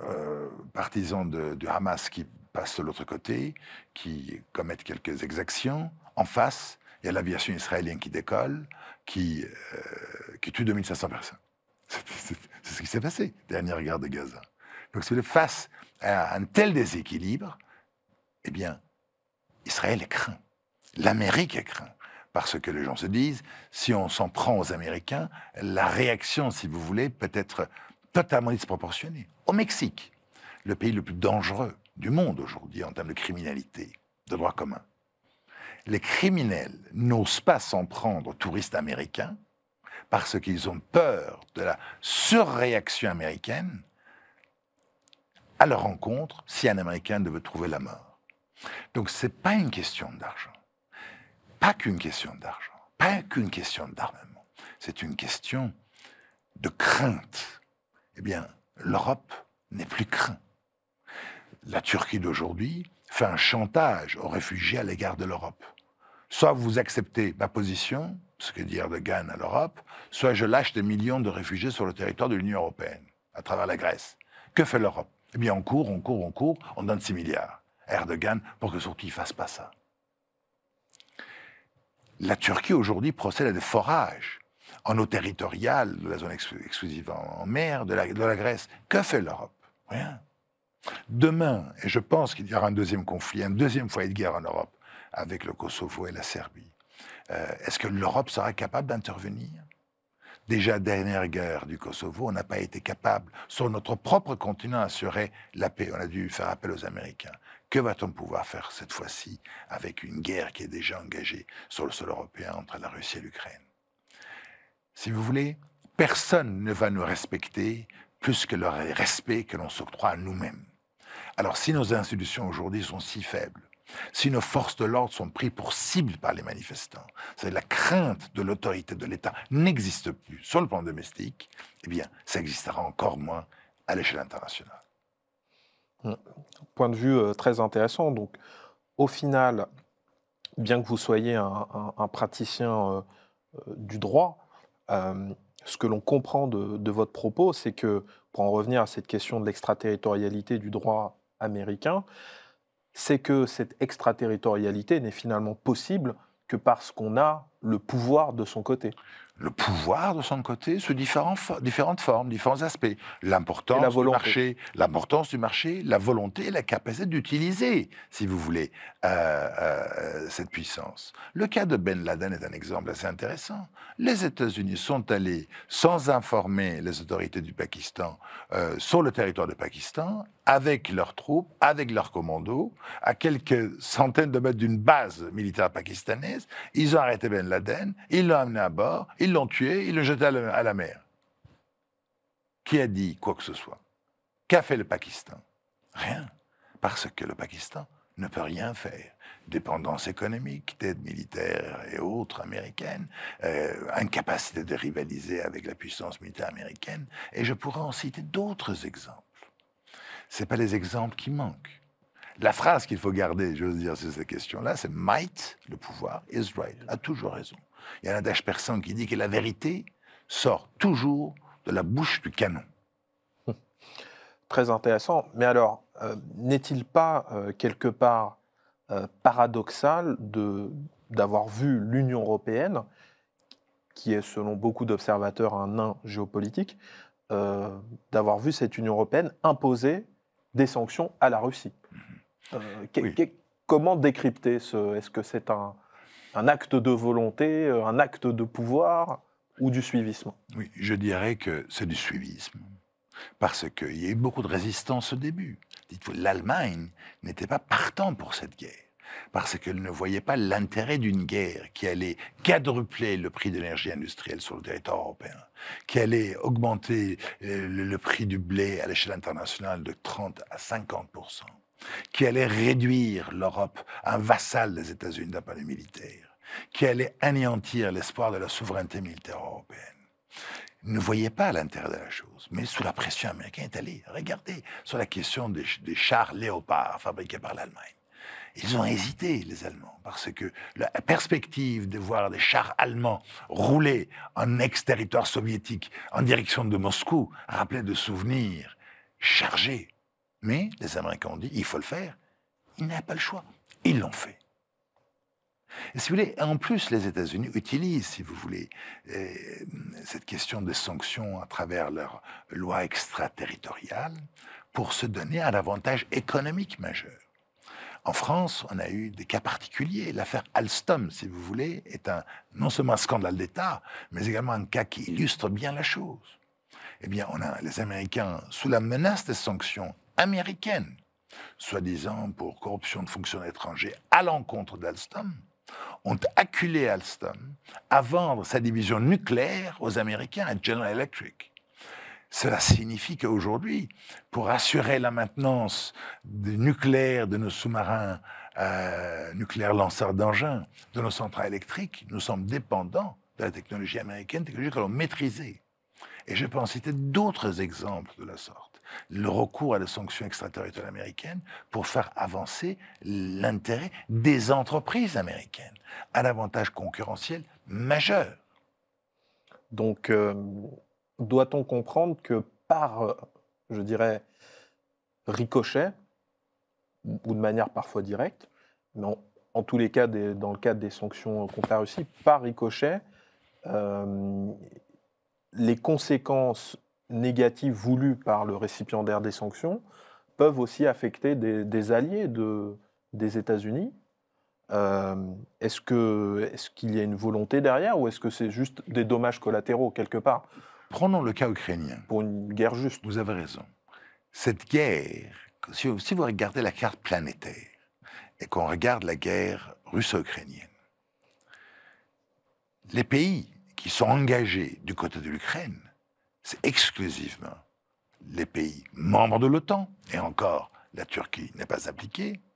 euh, partisans de, du Hamas qui passent de l'autre côté, qui commettent quelques exactions. En face, il y a l'aviation israélienne qui décolle, qui, euh, tue 2500 personnes. C'est ce qui s'est passé, dernière guerre de Gaza. Donc, face à un tel déséquilibre, eh bien, Israël est craint. L'Amérique est craint. Parce que les gens se disent, si on s'en prend aux Américains, la réaction, si vous voulez, peut être totalement disproportionnée. Au Mexique, le pays le plus dangereux du monde aujourd'hui en termes de criminalité, de droit commun, les criminels n'osent pas s'en prendre aux touristes américains parce qu'ils ont peur de la surréaction américaine à leur rencontre si un Américain devait trouver la mort. Donc ce n'est pas une question d'argent, pas qu'une question d'argent, pas qu'une question d'armement, c'est une question de crainte. Eh bien, l'Europe n'est plus crainte. La Turquie d'aujourd'hui fait un chantage aux réfugiés à l'égard de l'Europe. Soit vous acceptez ma position, ce que dit Erdogan à l'Europe, soit je lâche des millions de réfugiés sur le territoire de l'Union européenne, à travers la Grèce. Que fait l'Europe? Eh bien, on court, on court, on court, on donne 6 milliards à Erdogan pour que surtout il fasse pas ça. La Turquie aujourd'hui procède à des forages en eau territoriale de la zone exclusive en mer de la, Grèce. Que fait l'Europe? Rien. Demain, et je pense qu'il y aura un deuxième conflit, un deuxième foyer de guerre en Europe, avec le Kosovo et la Serbie. Euh, est-ce que l'Europe sera capable d'intervenir? Déjà, dernière guerre du Kosovo, on n'a pas été capable, sur notre propre continent, d'assurer la paix. On a dû faire appel aux Américains. Que va-t-on pouvoir faire cette fois-ci avec une guerre qui est déjà engagée sur le sol européen entre la Russie et l'Ukraine? Si vous voulez, personne ne va nous respecter plus que le respect que l'on s'octroie à nous-mêmes. Alors si nos institutions aujourd'hui sont si faibles, si nos forces de l'ordre sont prises pour cible par les manifestants, c'est la crainte de l'autorité de l'État n'existe plus sur le plan domestique, eh bien, ça existera encore moins à l'échelle internationale. Point de vue euh, très intéressant. Donc, au final, bien que vous soyez un, praticien euh, euh, du droit, ce que l'on comprend de, votre propos, c'est que, pour en revenir à cette question de l'extraterritorialité du droit américain, c'est que cette extraterritorialité n'est finalement possible que parce qu'on a le pouvoir de son côté le pouvoir de son côté sous différentes formes, différents aspects. L'importance du marché, l'importance du marché, la volonté, la capacité d'utiliser, si vous voulez, euh, euh, cette puissance. Le cas de Ben Laden est un exemple assez intéressant. Les États-Unis sont allés, sans informer les autorités du Pakistan, euh, sur le territoire du Pakistan, avec leurs troupes, avec leurs commandos, à quelques centaines de mètres d'une base militaire pakistanaise. Ils ont arrêté Ben Laden, ils l'ont amené à bord, ils l'ont tué, ils l'ont jeté à la mer. Qui a dit quoi que ce soit? Qu'a fait le Pakistan? Rien. Parce que le Pakistan ne peut rien faire. Dépendance économique, d'aide militaire et autres américaines, euh, incapacité de rivaliser avec la puissance militaire américaine, et je pourrais en citer d'autres exemples. Ce pas les exemples qui manquent. La phrase qu'il faut garder, veux dire, sur cette question-là, c'est might, le pouvoir, Israël a toujours raison. Il y a un adage persan qui dit que la vérité sort toujours de la bouche du canon. Très intéressant. Mais alors, euh, n'est-il pas euh, quelque part euh, paradoxal d'avoir vu l'Union européenne, qui est selon beaucoup d'observateurs un nain géopolitique, d'avoir vu cette Union européenne imposer des sanctions à la Russie mhm. Comment décrypter ce Est-ce que c'est un, un acte de volonté, un acte de pouvoir ou du suivisme? Oui, je dirais que c'est du suivisme. Parce qu'il y a eu beaucoup de résistance au début. L'Allemagne n'était pas partant pour cette guerre parce qu'elle ne voyait pas l'intérêt d'une guerre qui allait quadrupler le prix de l'énergie industrielle sur le territoire européen, qui allait augmenter euh, le, prix du blé à l'échelle internationale de 30 à 50 qui allait réduire l'Europe un vassal des États-Unis d'un point de vue militaire, qui allait anéantir l'espoir de la souveraineté militaire européenne ne voyait pas l'intérêt de la chose, mais sous la pression américaine est allé. Regardez sur la question des, chars léopards fabriqués par l'Allemagne. Ils ont hésité, les Allemands, parce que la perspective de voir des chars allemands rouler en ex-territoire soviétique en direction de Moscou rappelait de souvenirs chargés. Mais les Américains ont dit, il faut le faire. Ils n'avaient pas le choix. Ils l'ont fait. Et si vous voulez, en plus, les États-Unis utilisent, si vous voulez, euh, cette question des sanctions à travers leur loi extraterritoriale pour se donner un avantage économique majeur. En France, on a eu des cas particuliers. L'affaire Alstom, si vous voulez, est un, non seulement un scandale d'État, mais également un cas qui illustre bien la chose. Eh bien, on a les Américains, sous la menace des sanctions américaines, soi-disant pour corruption de fonctionnaires étrangers, à l'encontre d'Alstom, ont acculé Alstom à vendre sa division nucléaire aux Américains, à General Electric. Cela signifie qu'aujourd'hui, pour assurer la maintenance du nucléaire de nos sous-marins euh, nucléaires lanceurs d'engins, de nos centrales électriques, nous sommes dépendants de la technologie américaine, technologie que l'on maîtrisait. Et je peux en citer d'autres exemples de la sorte le recours à des sanctions extraterritoriales américaines pour faire avancer l'intérêt des entreprises américaines, un avantage concurrentiel majeur. Donc, euh, doit-on comprendre que par, euh, je dirais, ricochet, ou de manière parfois directe, mais en, tous les cas, dans le cadre des sanctions contre la Russie, par ricochet, euh, les conséquences négatives voulues par le récipiendaire des sanctions peuvent aussi affecter des, alliés de, des États-Unis. Euh, est-ce qu'il y a une volonté derrière ou est-ce que c'est juste des dommages collatéraux quelque part? Prenons le cas ukrainien. Pour une guerre juste. Vous avez raison. Cette guerre, si vous, regardez la carte planétaire et qu'on regarde la guerre russo-ukrainienne, les pays qui sont engagés du côté de l'Ukraine, c'est exclusivement les pays membres de l'OTAN, et encore, la Turquie n'est pas.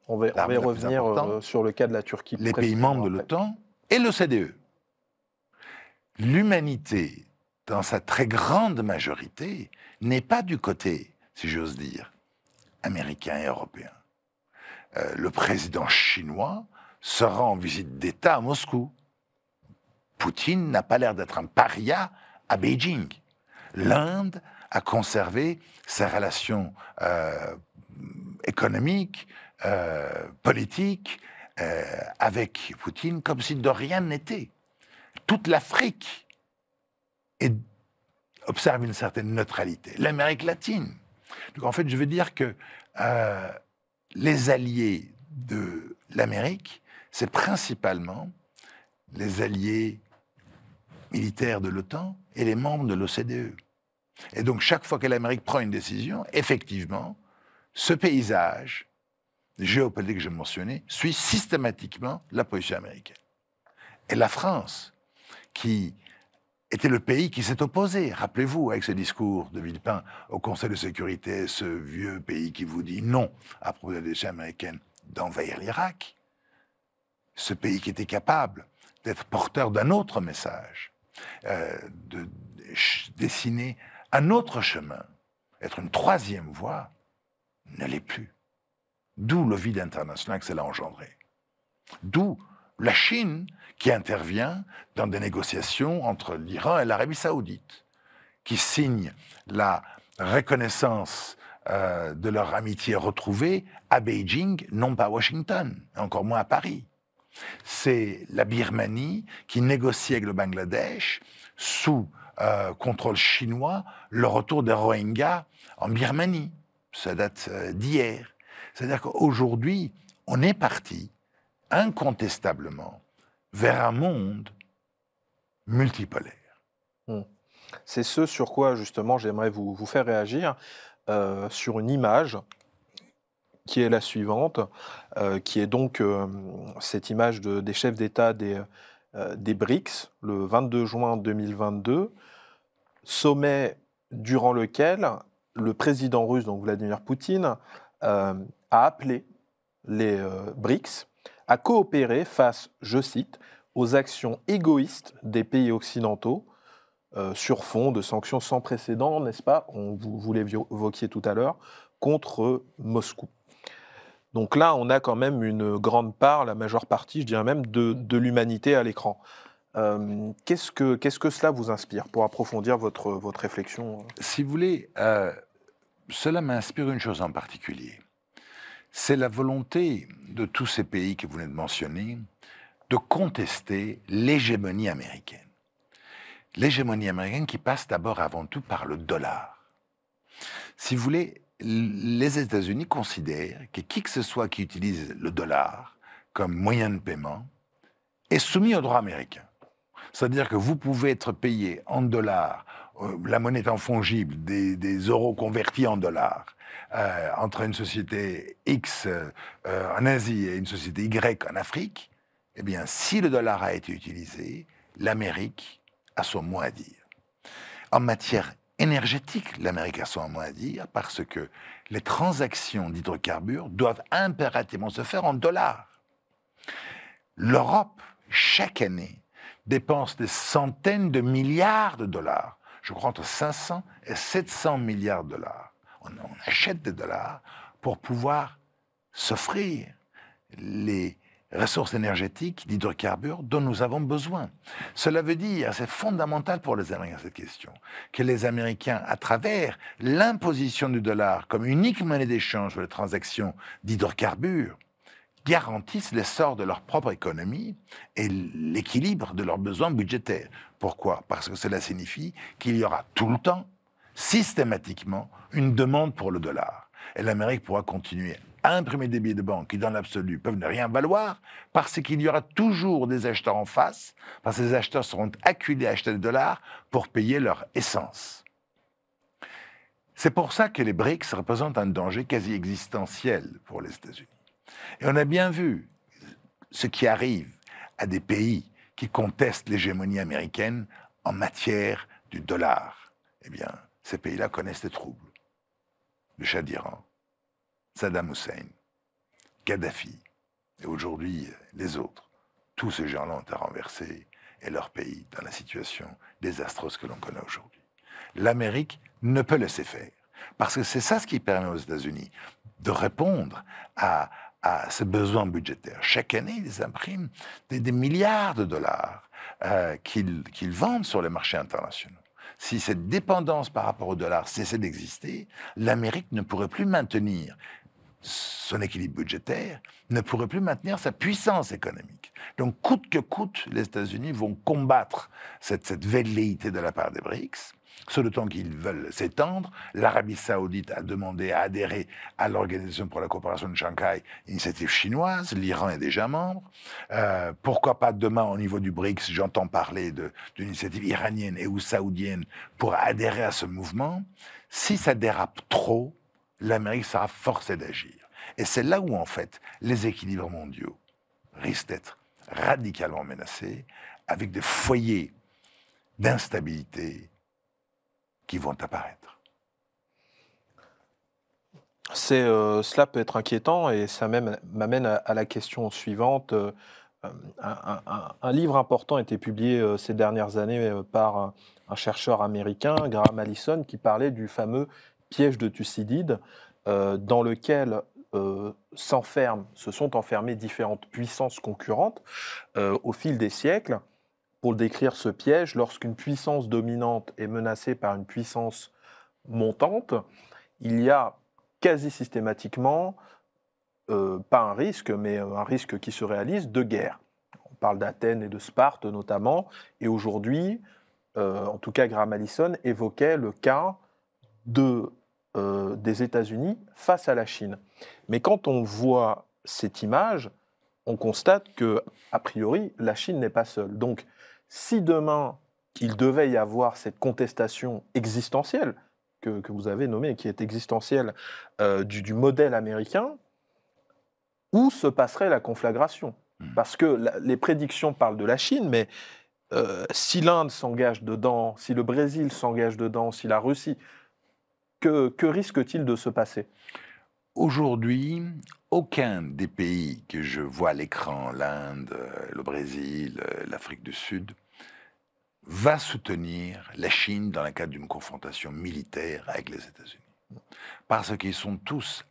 On va, on va revenir euh, sur le cas de la Turquie. Les pays membres de l'OTAN et l'OCDE. L'humanité, dans sa très grande majorité, n'est pas du côté, si j'ose dire, américain et européen. Euh, le président chinois sera en visite d'État à Moscou. Poutine n'a pas l'air d'être un paria à Beijing. L'Inde a conservé ses relations euh, économiques, euh, politiques avec Poutine comme si de rien n'était. Toute l'Afrique observe une certaine neutralité. L'Amérique latine. Donc en fait, je veux dire que les alliés de l'Amérique, c'est principalement les alliés militaires de l'OTAN et les membres de l'OCDE. Et donc chaque fois que l'Amérique prend une décision, effectivement, ce paysage géopolitique que je mentionnais suit systématiquement la position américaine. Et la France, qui était le pays qui s'est opposé, rappelez-vous, avec ce discours de Villepin au Conseil de sécurité, ce vieux pays qui vous dit non à propos de la décision américaine d'envahir l'Irak, ce pays qui était capable d'être porteur d'un autre message, euh, de dessiner un autre chemin, être une troisième voie, ne l'est plus. D'où le vide international que cela a engendré. D'où la Chine qui intervient dans des négociations entre l'Iran et l'Arabie saoudite, qui signe la reconnaissance euh, de leur amitié retrouvée à Beijing, non pas à Washington, encore moins à Paris. C'est la Birmanie qui négocie avec le Bangladesh sous euh, contrôle chinois le retour des Rohingyas en Birmanie. Ça date euh, d'hier. C'est-à-dire qu'aujourd'hui, on est parti incontestablement vers un monde multipolaire. Hmm. C'est ce sur quoi justement j'aimerais vous, vous, faire réagir euh, sur une image qui est la suivante, euh, qui est donc euh, cette image de, des chefs d'État des, des BRICS, le 22 juin 2022, sommet durant lequel le président russe, donc Vladimir Poutine, a appelé les BRICS à coopérer face, je cite, aux actions égoïstes des pays occidentaux euh, sur fond de sanctions sans précédent, n'est-ce pas? On, vous, vous l'évoquiez tout à l'heure, contre Moscou. Donc là, on a quand même une grande part, la majeure partie, je dirais même, de, l'humanité à l'écran. Euh, qu'est-ce, que, cela vous inspire pour approfondir votre, votre réflexion? Si vous voulez, euh, cela m'inspire une chose en particulier c'est la volonté de tous ces pays que vous venez de mentionner de contester l'hégémonie américaine. L'hégémonie américaine qui passe d'abord avant tout par le dollar. Si vous voulez, les États-Unis considèrent que qui que ce soit qui utilise le dollar comme moyen de paiement est soumis au droit américain. C'est-à-dire que vous pouvez être payé en dollars, euh, la monnaie étant fongible, des, des euros convertis en dollars, euh, entre une société X euh, en Asie et une société Y en Afrique, eh bien, si le dollar a été utilisé, l'Amérique a son mot à dire. En matière énergétique, l'Amérique a son mot à dire parce que les transactions d'hydrocarbures doivent impérativement se faire en dollars. L'Europe, chaque année, dépense des centaines de milliards de dollars, je crois entre 500 et 700 milliards de dollars, on, achète des dollars pour pouvoir s'offrir les ressources énergétiques d'hydrocarbures dont nous avons besoin. Cela veut dire, c'est fondamental pour les Américains cette question, que les Américains, à travers l'imposition du dollar comme unique monnaie d'échange pour les transactions d'hydrocarbures, garantissent l'essor de leur propre économie et l'équilibre de leurs besoins budgétaires. Pourquoi? Parce que cela signifie qu'il y aura tout le temps systématiquement une demande pour le dollar. Et l'Amérique pourra continuer à imprimer des billets de banque qui, dans l'absolu, peuvent ne rien valoir, parce qu'il y aura toujours des acheteurs en face, parce que ces acheteurs seront acculés à acheter des dollars pour payer leur essence. C'est pour ça que les BRICS représentent un danger quasi existentiel pour les États-Unis. Et on a bien vu ce qui arrive à des pays qui contestent l'hégémonie américaine en matière du dollar, eh bien, ces pays-là connaissent des troubles. Le Shah d'Iran, Saddam Hussein, Kadhafi, et aujourd'hui les autres. Tous ces gens-là ont été renversés et leur pays dans la situation désastreuse que l'on connaît aujourd'hui. L'Amérique ne peut laisser faire. Parce que c'est ça ce qui permet aux États-Unis de répondre à, à ces besoins budgétaires. Chaque année, ils impriment des, milliards de dollars euh, qu'ils vendent sur les marchés internationaux. Si cette dépendance par rapport au dollar cessait d'exister, l'Amérique ne pourrait plus maintenir son équilibre budgétaire, ne pourrait plus maintenir sa puissance économique. Donc, coûte que coûte, les États-Unis vont combattre cette, cette velléité de la part des BRICS sur le temps qu'ils veulent s'étendre. L'Arabie saoudite a demandé à adhérer à l'Organisation pour la coopération de Shanghai, initiative chinoise. L'Iran est déjà membre. Euh, pourquoi pas demain, au niveau du BRICS, j'entends parler d'une initiative iranienne et ou saoudienne pour adhérer à ce mouvement. Si ça dérape trop, l'Amérique sera forcée d'agir. Et c'est là où, en fait, les équilibres mondiaux risquent d'être radicalement menacés, avec des foyers d'instabilité, qui vont apparaître. Euh, cela peut être inquiétant et ça m'amène à, la question suivante. Euh, un, livre important a été publié euh, ces dernières années par un, chercheur américain, Graham Allison, qui parlait du fameux piège de Thucydide, dans lequel s'enferment, se sont enfermées différentes puissances concurrentes au fil des siècles pour décrire ce piège, lorsqu'une puissance dominante est menacée par une puissance montante, il y a quasi systématiquement, euh, pas un risque, mais un risque qui se réalise, de guerre. On parle d'Athènes et de Sparte notamment, et aujourd'hui, euh, en tout cas Graham Allison évoquait le cas de, euh, des États-Unis face à la Chine. Mais quand on voit cette image, on constate que, a priori, la Chine n'est pas seule. Donc, si demain il devait y avoir cette contestation existentielle que, vous avez nommée, qui est existentielle euh, du, modèle américain, où se passerait la conflagration? Hmm. Parce que les prédictions parlent de la Chine, mais euh, si l'Inde s'engage dedans, si le Brésil s'engage dedans, si la Russie, que, que risque-t-il de se passer? Aujourd'hui, aucun des pays que je vois à l'écran, l'Inde, le Brésil, l'Afrique du Sud, va soutenir la Chine dans le cadre d'une confrontation militaire avec les États-Unis. Parce qu'ils sont tous,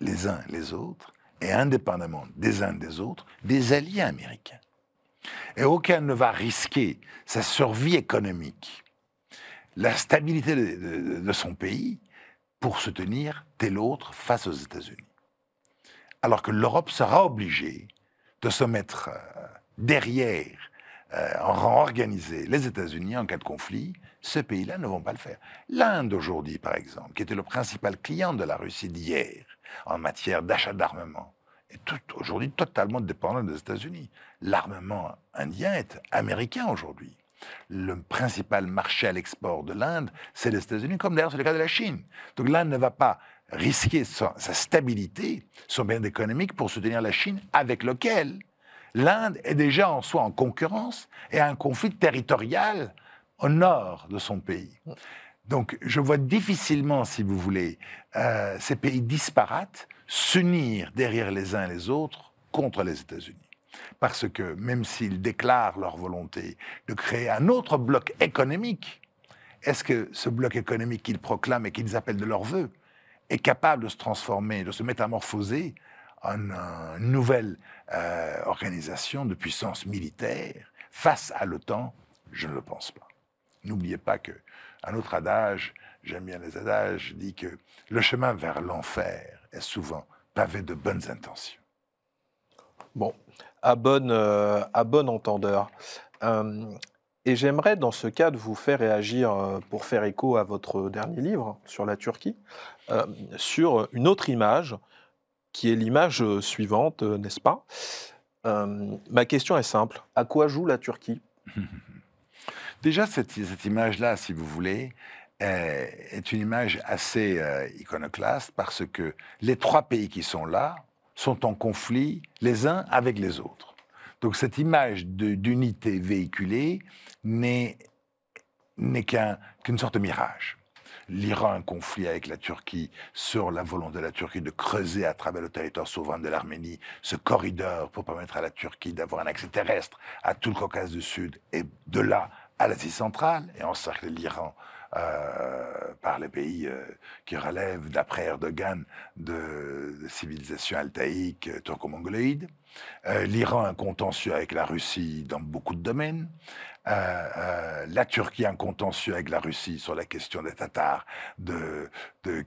les uns les autres, et indépendamment des uns des autres, des alliés américains. Et aucun ne va risquer sa survie économique, la stabilité de son pays, pour soutenir tel autre face aux États-Unis. Alors que l'Europe sera obligée de se mettre euh, derrière, euh, en rang organisé, les États-Unis en cas de conflit, ces pays-là ne vont pas le faire. L'Inde aujourd'hui, par exemple, qui était le principal client de la Russie d'hier en matière d'achat d'armement, est aujourd'hui totalement dépendant des États-Unis. L'armement indien est américain aujourd'hui le principal marché à l'export de l'Inde, c'est les États-Unis, comme d'ailleurs c'est le cas de la Chine. Donc l'Inde ne va pas risquer sa, stabilité, son bien économique pour soutenir la Chine, avec lequel l'Inde est déjà en soi en concurrence et a un conflit territorial au nord de son pays. Donc je vois difficilement, si vous voulez, euh, ces pays disparates s'unir derrière les uns et les autres contre les États-Unis parce que même s'ils déclarent leur volonté de créer un autre bloc économique, est-ce que ce bloc économique qu'ils proclament et qu'ils appellent de leur vœu est capable de se transformer, de se métamorphoser en une nouvelle euh, organisation de puissance militaire face à l'OTAN? Je ne le pense pas. N'oubliez pas que un autre adage, j'aime bien les adages, dit que le chemin vers l'enfer est souvent pavé de bonnes intentions. Bon, à bon, euh, à entendeur. Euh, et j'aimerais, dans ce cadre, vous faire réagir, euh, pour faire écho à votre dernier livre sur la Turquie, sur une autre image, qui est l'image suivante, n'est-ce pas? Ma question est simple. À quoi joue la Turquie? Déjà, cette, cette image-là, si vous voulez, est une image assez iconoclaste parce que les trois pays qui sont là sont en conflit les uns avec les autres. Donc cette image d'unité véhiculée n'est qu'une sorte de mirage. L'Iran a conflit avec la Turquie sur la volonté de la Turquie de creuser à travers le territoire souverain de l'Arménie ce corridor pour permettre à la Turquie d'avoir un accès terrestre à tout le Caucase du Sud et de là à l'Asie centrale et encercler l'Iran euh, par les pays euh, qui relèvent, d'après Erdogan, de, de civilisation altaïque euh, turco-mongoloïde. L'Iran un contentieux avec la Russie dans beaucoup de domaines. la Turquie un contentieux avec la Russie sur la question des Tatars de,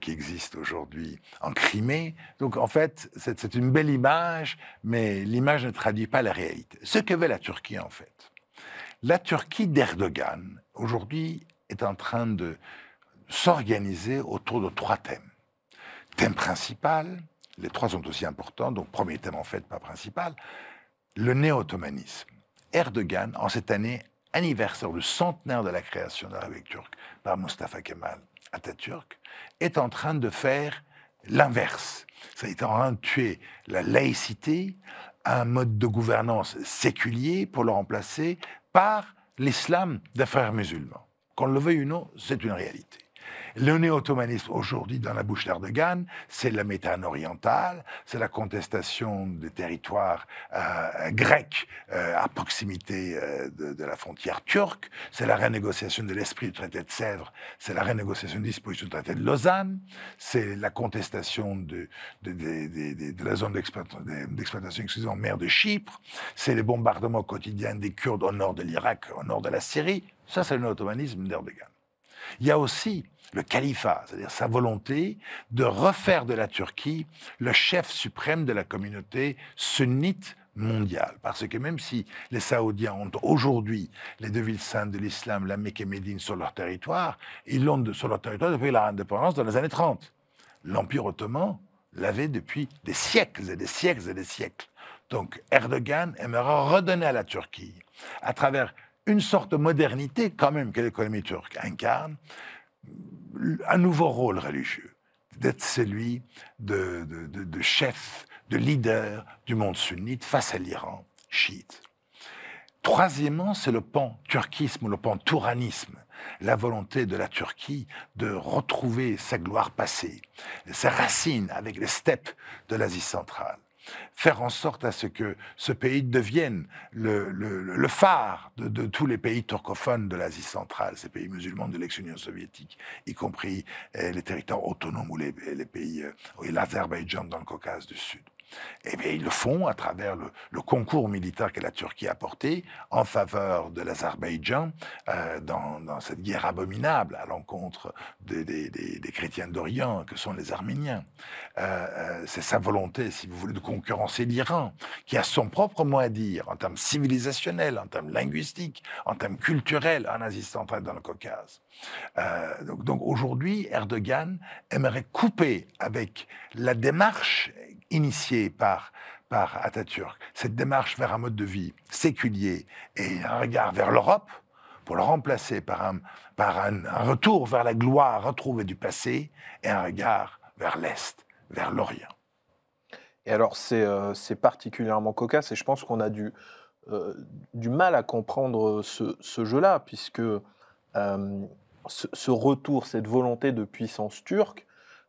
qui existent aujourd'hui en Crimée. Donc en fait, c'est une belle image, mais l'image ne traduit pas la réalité. Ce que veut la Turquie en fait? La Turquie d'Erdogan, aujourd'hui, est en train de s'organiser autour de trois thèmes. Thème principal, les trois sont aussi importants, donc premier thème en fait, pas principal, le néo-ottomanisme. Erdogan, en cette année anniversaire du centenaire de la création de la République turque par Mustafa Kemal Atatürk, est en train de faire l'inverse. Ça est en train de tuer la laïcité, un mode de gouvernance séculier pour le remplacer par l'islam des frères musulmans. Qu'on le veuille ou non, c'est une réalité. Le néo-ottomanisme aujourd'hui dans la bouche d'Erdogan, c'est la méthane orientale, c'est la contestation des territoires euh, grecs euh, à proximité euh, de, la frontière turque, c'est la renégociation de l'esprit du traité de Sèvres, c'est la renégociation des dispositions du traité de Lausanne, c'est la contestation de, de, la zone d'exploitation en mer de Chypre, c'est les bombardements quotidiens des Kurdes au nord de l'Irak, au nord de la Syrie. Ça, c'est le néo-ottomanisme d'Erdogan. Il y a aussi le califat, c'est-à-dire sa volonté de refaire de la Turquie le chef suprême de la communauté sunnite mondiale. Parce que même si les Saoudiens ont aujourd'hui les deux villes saintes de l'islam, la Mecque et Médine, sur leur territoire, ils l'ont sur leur territoire depuis la indépendance dans les années 30. L'Empire ottoman l'avait depuis des siècles et des siècles et des siècles. Donc Erdogan aimerait redonner à la Turquie, à travers une sorte de modernité quand même que l'économie turque incarne, un nouveau rôle religieux, d'être celui de, chef, de leader du monde sunnite face à l'Iran chiite. Troisièmement, c'est le pan-turquisme, le pan-touranisme, la volonté de la Turquie de retrouver sa gloire passée, ses racines avec les steppes de l'Asie centrale faire en sorte à ce que ce pays devienne le, phare de, tous les pays turcophones de l'Asie centrale, ces pays musulmans de l'ex-Union soviétique, y compris eh, les territoires autonomes ou les, pays, euh, l'Azerbaïdjan dans le Caucase du Sud. Eh bien, ils le font à travers le, concours militaire que la Turquie a apporté en faveur de l'Azerbaïdjan euh, dans, cette guerre abominable à l'encontre des, chrétiens d'Orient que sont les Arméniens. Euh, euh, c'est sa volonté, si vous voulez, de concurrencer l'Iran, qui a son propre mot à dire en termes civilisationnels, en termes linguistiques, en termes culturels en Asie centrale dans le Caucase. donc, donc aujourd'hui, Erdogan aimerait couper avec la démarche initié par, par Atatürk, cette démarche vers un mode de vie séculier et un regard vers l'Europe, pour le remplacer par un, par un, retour vers la gloire retrouvée du passé et un regard vers l'Est, vers l'Orient. Et alors, c'est euh, particulièrement cocasse et je pense qu'on a du, euh, du mal à comprendre ce, jeu-là, puisque euh, ce, retour, cette volonté de puissance turque,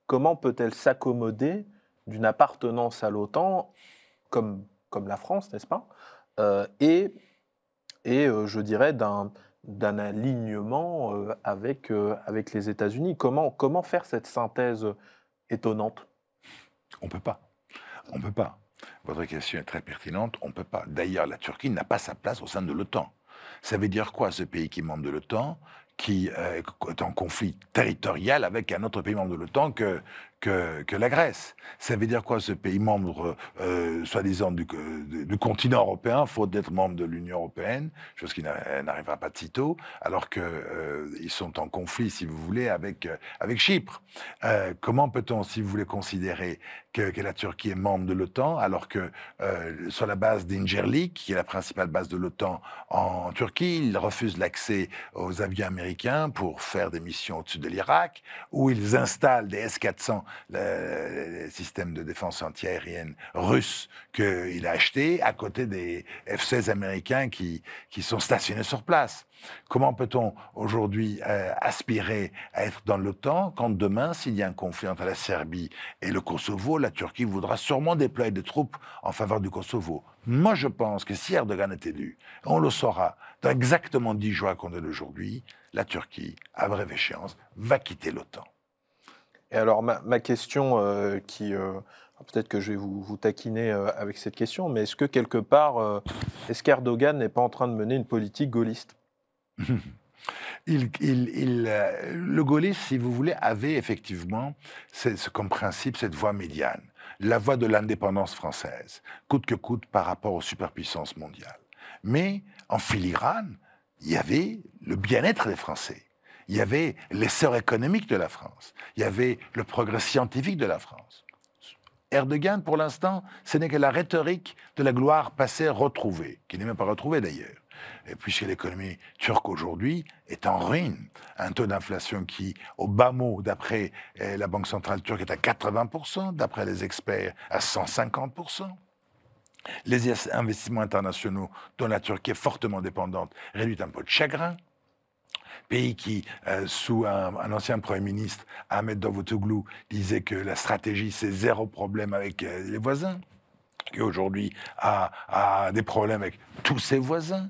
comment peut-elle s'accommoder d'une appartenance à l'OTAN, comme, comme la France, n'est-ce pas euh, Et, et euh, je dirais d'un d'un alignement euh, avec, avec les États-Unis. Comment, comment faire cette synthèse étonnante? On ne peut pas. On peut pas. Votre question est très pertinente. On ne peut pas. D'ailleurs, la Turquie n'a pas sa place au sein de l'OTAN. Ça veut dire quoi, ce pays qui est membre de l'OTAN, qui est en conflit territorial avec un autre pays membre de l'OTAN que, que, la Grèce. Ça veut dire quoi ce pays membre, euh, soi-disant, du, du, continent européen, faute d'être membre de l'Union européenne, chose qui n'arrivera pas de sitôt, alors qu'ils euh, sont en conflit, si vous voulez, avec, euh, avec Chypre. comment peut-on, si vous voulez, considérer que, la Turquie est membre de l'OTAN, alors que euh, sur la base d'Ingerlik, qui est la principale base de l'OTAN en Turquie, ils refusent l'accès aux avions américains pour faire des missions au-dessus de l'Irak, où ils installent des S-400, le, le système de défense antiaérienne russe qu'il a acheté, à côté des F-16 américains qui, qui sont stationnés sur place. Comment peut-on aujourd'hui euh, aspirer à être dans l'OTAN quand demain, s'il y a un conflit entre la Serbie et le Kosovo, la Turquie voudra sûrement déployer des troupes en faveur du Kosovo? Moi, je pense que si Erdogan est élu, on le saura dans exactement dix jours qu'on est aujourd'hui, la Turquie, à brève échéance, va quitter l'OTAN. Et alors, ma, question euh, qui. euh, Peut-être que je vais vous, vous taquiner avec cette question, mais est-ce que quelque part, est-ce qu'Erdogan n'est pas en train de mener une politique gaulliste? Euh, le gaullisme, si vous voulez, avait effectivement comme principe cette voie médiane, la voie de l'indépendance française, coûte que coûte par rapport aux superpuissances mondiales. Mais en filigrane, il y avait le bien-être des Français. Il y avait l'essor économique de la France. Il y avait le progrès scientifique de la France. Erdogan, pour l'instant, ce n'est que la rhétorique de la gloire passée retrouvée, qui n'est même pas retrouvée d'ailleurs. Puisque l'économie turque aujourd'hui est en ruine, un taux d'inflation qui, au bas mot, d'après eh, la Banque centrale turque, est à 80%, d'après les experts, à 150%. Les is- investissements internationaux dont la Turquie est fortement dépendante réduit un peu de chagrin. Pays qui, euh, sous un, ancien Premier ministre, Ahmed Davutoglu, disait que la stratégie, c'est zéro problème avec euh, les voisins qui aujourd'hui a, des problèmes avec tous ses voisins.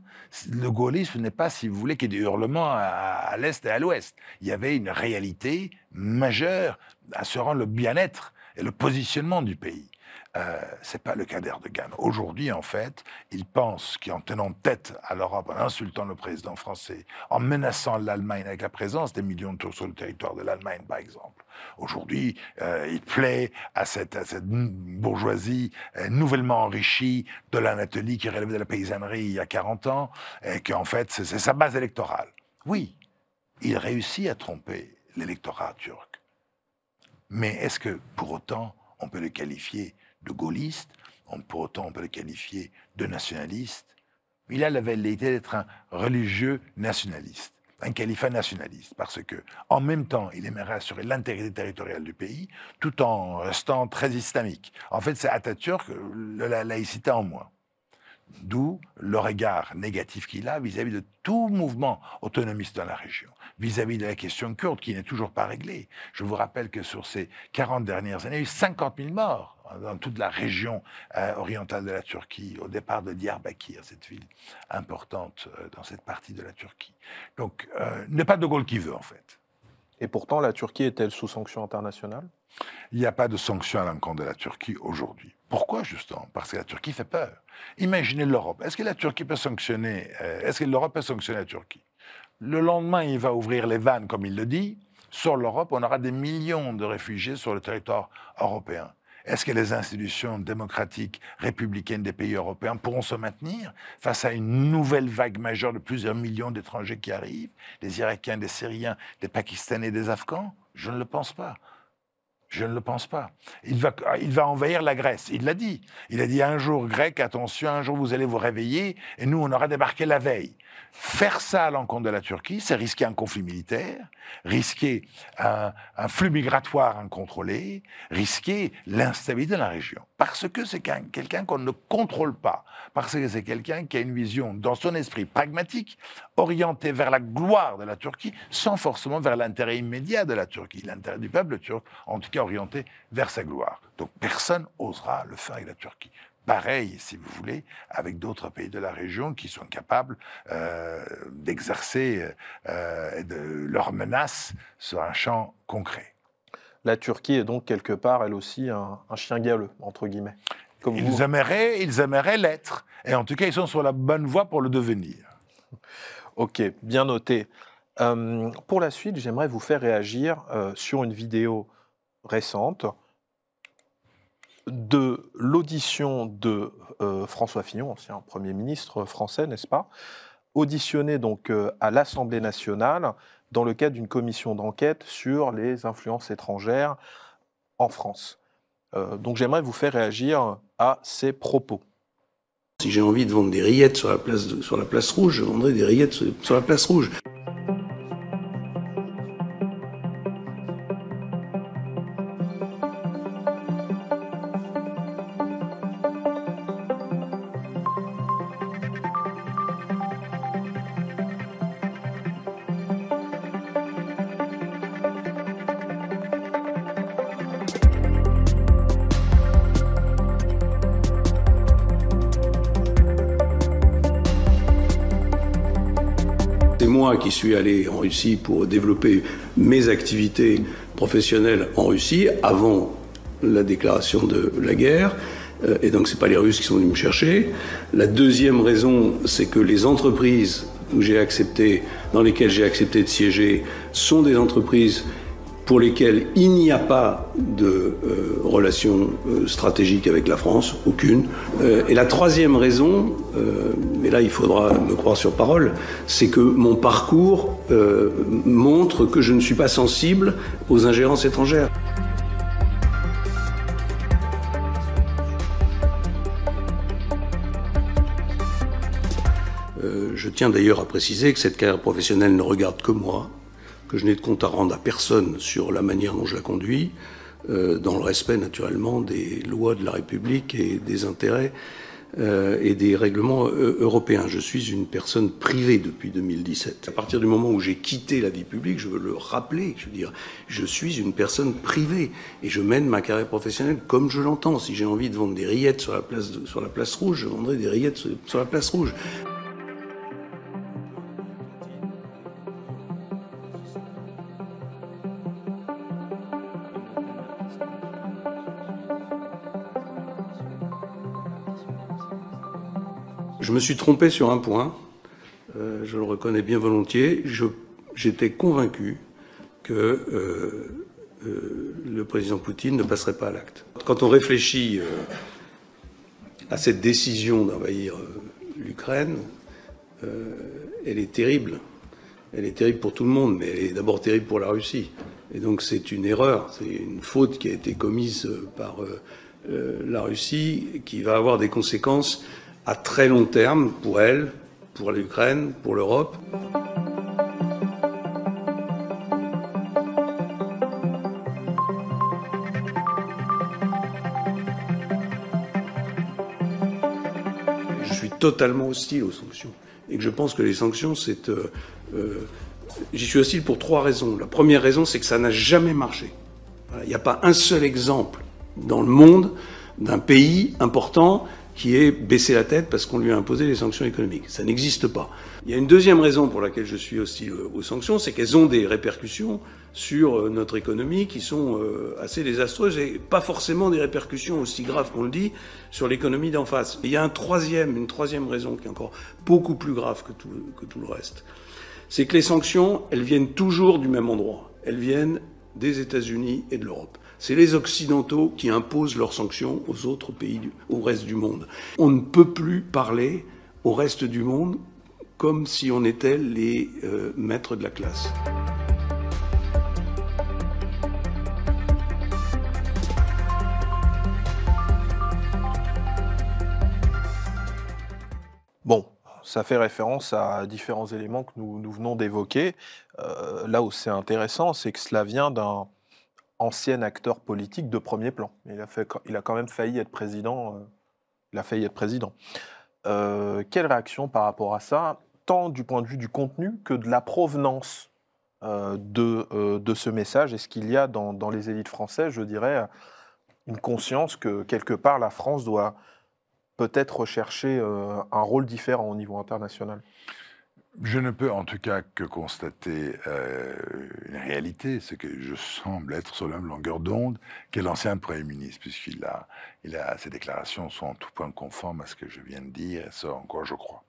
Le gaullisme n'est pas, si vous voulez, qu'il y ait des hurlements à, à l'est et à l'ouest. Il y avait une réalité majeure assurant le bien-être et le positionnement du pays. Euh, c'est pas le cas d'Erdogan. Aujourd'hui, en fait, il pense qu'en tenant tête à l'Europe, en insultant le président français, en menaçant l'Allemagne avec la présence des millions de Turcs sur le territoire de l'Allemagne, par exemple, aujourd'hui, euh, il plaît à cette, bourgeoisie euh, nouvellement enrichie de l'Anatolie qui relevait de la paysannerie il y a 40 ans, et qu'en fait, c'est sa base électorale. Oui, il réussit à tromper l'électorat turc. Mais est-ce que, pour autant, on peut le qualifier de gaulliste? Pour autant, on peut le qualifier de nationaliste? Il a la velléité d'être un religieux nationaliste, un califat nationaliste, parce que, en même temps, il aimerait assurer l'intégrité territoriale du pays, tout en restant très islamique. En fait, c'est Atatürk, le- la laïcité en moins. D'où le regard négatif qu'il a vis-à-vis de tout mouvement autonomiste dans la région, vis-à-vis de la question kurde qui n'est toujours pas réglée. Je vous rappelle que sur ces 40 dernières années, il y a eu 50 000 morts dans toute la région euh, orientale de la Turquie, au départ de Diyarbakir, cette ville importante euh, dans cette partie de la Turquie. Donc, euh, n'est pas De Gaulle qui veut, en fait. Et pourtant, la Turquie est-elle sous sanction internationale? Il n'y a pas de sanctions à l'encontre de la Turquie aujourd'hui. Pourquoi justement? Parce que la Turquie fait peur. Imaginez l'Europe. Est-ce que la Turquie peut sanctionner euh, Est-ce que l'Europe peut sanctionner la Turquie? Le lendemain, il va ouvrir les vannes, comme il le dit. Sur l'Europe, on aura des millions de réfugiés sur le territoire européen. Est-ce que les institutions démocratiques républicaines des pays européens pourront se maintenir face à une nouvelle vague majeure de plusieurs millions d'étrangers qui arrivent, des Irakiens, des Syriens, des Pakistanais, des Afghans? Je ne le pense pas. Je ne le pense pas. Il va, il va envahir la Grèce. Il l'a dit. Il a dit un jour grec, attention, un jour vous allez vous réveiller et nous, on aura débarqué la veille. Faire ça à l'encontre de la Turquie, c'est risquer un conflit militaire, risquer un, flux migratoire incontrôlé, risquer l'instabilité de la région. Parce que c'est qu'un- quelqu'un qu'on ne contrôle pas. Parce que c'est quelqu'un qui a une vision, dans son esprit pragmatique, orientée vers la gloire de la Turquie, sans forcément vers l'intérêt immédiat de la Turquie, l'intérêt du peuple turc, en tout cas orienté vers sa gloire. Donc personne osera le faire avec la Turquie. Pareil, si vous voulez, avec d'autres pays de la région qui sont capables euh, d'exercer euh, de leurs menaces sur un champ concret. La Turquie est donc quelque part, elle aussi, un, un chien galeux, entre guillemets. Comme vous. Ils aimeraient, ils aimeraient l'être. Et en tout cas, ils sont sur la bonne voie pour le devenir. Ok, bien noté. Euh, pour la suite, j'aimerais vous faire réagir euh, sur une vidéo récente de l'audition de euh, François Fillon, ancien Premier ministre français, n'est-ce pas? Auditionné donc euh, à l'Assemblée nationale dans le cadre d'une commission d'enquête sur les influences étrangères en France. donc j'aimerais vous faire réagir à ces propos. Si j'ai envie de vendre des rillettes sur la place, sur la place rouge, je vendrai des rillettes sur la place rouge. Qui suis allé en Russie pour développer mes activités professionnelles en Russie avant la déclaration de la guerre. Euh, et donc, ce pas les Russes qui sont venus me chercher. La deuxième raison, c'est que les entreprises où accepté, dans lesquelles j'ai accepté de siéger, sont des entreprises pour lesquels il n'y a pas de euh, relation euh, stratégique avec la France, aucune. Euh, et la troisième raison, mais là il faudra me croire sur parole, c'est que mon parcours montre que je ne suis pas sensible aux ingérences étrangères. je tiens d'ailleurs à préciser que cette carrière professionnelle ne regarde que moi je n'ai de compte à rendre à personne sur la manière dont je la conduis, euh, dans le respect naturellement des lois de la République et des intérêts euh, et des règlements euh, européens. Je suis une personne privée depuis 2017. À partir du moment où j'ai quitté la vie publique, je veux le rappeler, je veux dire, je suis une personne privée et je mène ma carrière professionnelle comme je l'entends. Si j'ai envie de vendre des rillettes sur la place, sur la place rouge, je vendrai des rillettes sur la place rouge. Je me suis trompé sur un point, euh, je le reconnais bien volontiers. J'étais convaincu que euh, euh, le président Poutine ne passerait pas à l'acte. Quand on réfléchit à cette décision d'envahir l'Ukraine, elle est terrible. Elle est terrible pour tout le monde, mais elle est d'abord terrible pour la Russie. Et donc c'est une erreur, c'est une faute qui a été commise par la Russie qui va avoir des conséquences à très long terme pour elle, pour l'Ukraine, pour l'Europe. Je suis totalement hostile aux sanctions. Et que je pense que les sanctions, c'est... Euh, euh, j'y suis hostile pour trois raisons. La première raison, c'est que ça n'a jamais marché. Il n'y a pas un seul exemple dans le monde d'un pays important qui est baisser la tête parce qu'on lui a imposé des sanctions économiques. Ça n'existe pas. Il y a une deuxième raison pour laquelle je suis hostile aux sanctions, c'est qu'elles ont des répercussions sur euh, notre économie qui sont euh, assez désastreuses et pas forcément des répercussions aussi graves qu'on le dit sur l'économie d'en face. Et il y a troisième, une troisième raison qui est encore beaucoup plus grave que tout, que tout le reste. C'est que les sanctions, elles viennent toujours du même endroit. Elles viennent des États-Unis et de l'Europe. C'est les Occidentaux qui imposent leurs sanctions aux autres pays, au reste du monde. On ne peut plus parler au reste du monde comme si on était les euh, maîtres de la classe. Bon, ça fait référence à différents éléments que nous, venons d'évoquer. Euh, là où c'est intéressant, c'est que cela vient d'un ancien acteur politique de premier plan. Il a, fait, il a quand même failli être président. Euh, il a failli être président. Euh, quelle réaction par rapport à ça, tant du point de vue du contenu que de la provenance euh, de, de ce message? Est-ce qu'il y a dans, dans, les élites françaises, je dirais, une conscience que quelque part la France doit peut-être rechercher un rôle différent au niveau international? Je ne peux en tout cas que constater euh, une réalité, c'est que je semble être sur la même longueur d'onde que l'ancien Premier ministre, puisqu'il a, il a, ses déclarations sont en tout point conformes à ce que je viens de dire, et ça encore je crois.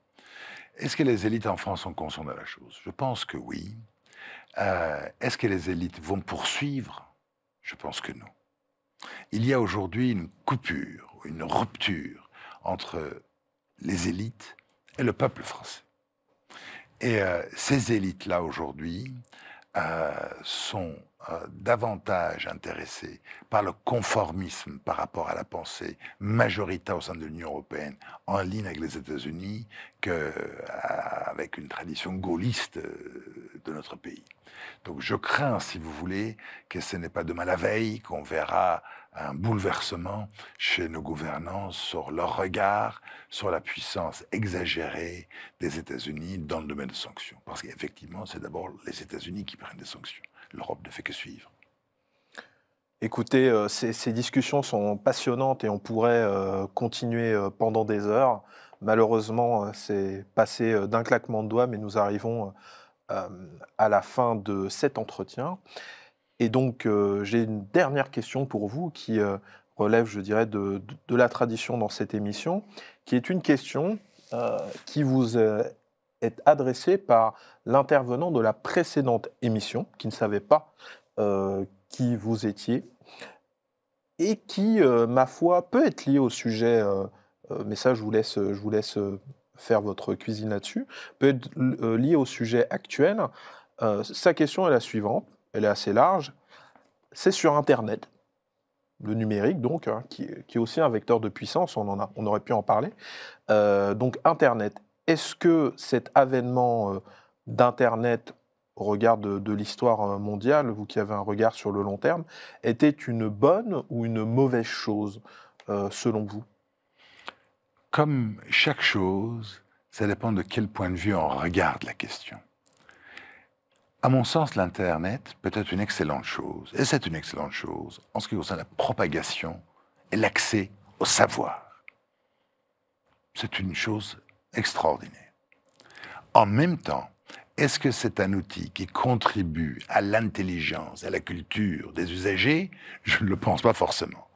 Est-ce que les élites en France sont conscientes de la chose? Je pense que oui. Euh, est-ce que les élites vont poursuivre? Je pense que non. Il y a aujourd'hui une coupure, une rupture entre les élites et le peuple français. Et euh, ces élites-là, aujourd'hui, euh, sont euh, davantage intéressés par le conformisme par rapport à la pensée majoritaire au sein de l'Union européenne, en ligne avec les États-Unis, qu'avec une tradition gaulliste de notre pays. Donc je crains, si vous voulez, que ce n'est pas demain la veille qu'on verra un bouleversement chez nos gouvernants sur leur regard sur la puissance exagérée des États-Unis dans le domaine des sanctions. Parce qu'effectivement, c'est d'abord les États-Unis qui prennent des sanctions. L'Europe ne fait que suivre. Écoutez, euh, ces, discussions sont passionnantes et on pourrait euh, continuer euh, pendant des heures. Malheureusement, c'est passé d'un claquement de doigts, mais nous arrivons à la fin de cet entretien. Et donc, euh, j'ai une dernière question pour vous qui euh, relève, je dirais, de, la tradition dans cette émission, qui est une question euh, qui vous est adressée par l'intervenant de la précédente émission, qui ne savait pas qui vous étiez, et qui, ma foi, peut être liée au sujet, mais ça, je vous laisse, je vous laisse faire votre cuisine là-dessus, peut être liée au sujet actuel. sa question est la suivante elle est assez large. C'est sur Internet, le numérique donc, hein, qui, est aussi un vecteur de puissance, on, en a, on aurait pu en parler. Euh, donc Internet, est-ce que cet avènement euh, d'Internet au regard de, l'histoire euh, mondiale, vous qui avez un regard sur le long terme, était une bonne ou une mauvaise chose selon vous? Comme chaque chose, ça dépend de quel point de vue on regarde la question. À mon sens, l'Internet peut être une excellente chose, et c'est une excellente chose en ce qui concerne la propagation et l'accès au savoir. C'est une chose extraordinaire. En même temps, est-ce que c'est un outil qui contribue à l'intelligence, à la culture des usagers? Je ne le pense pas forcément.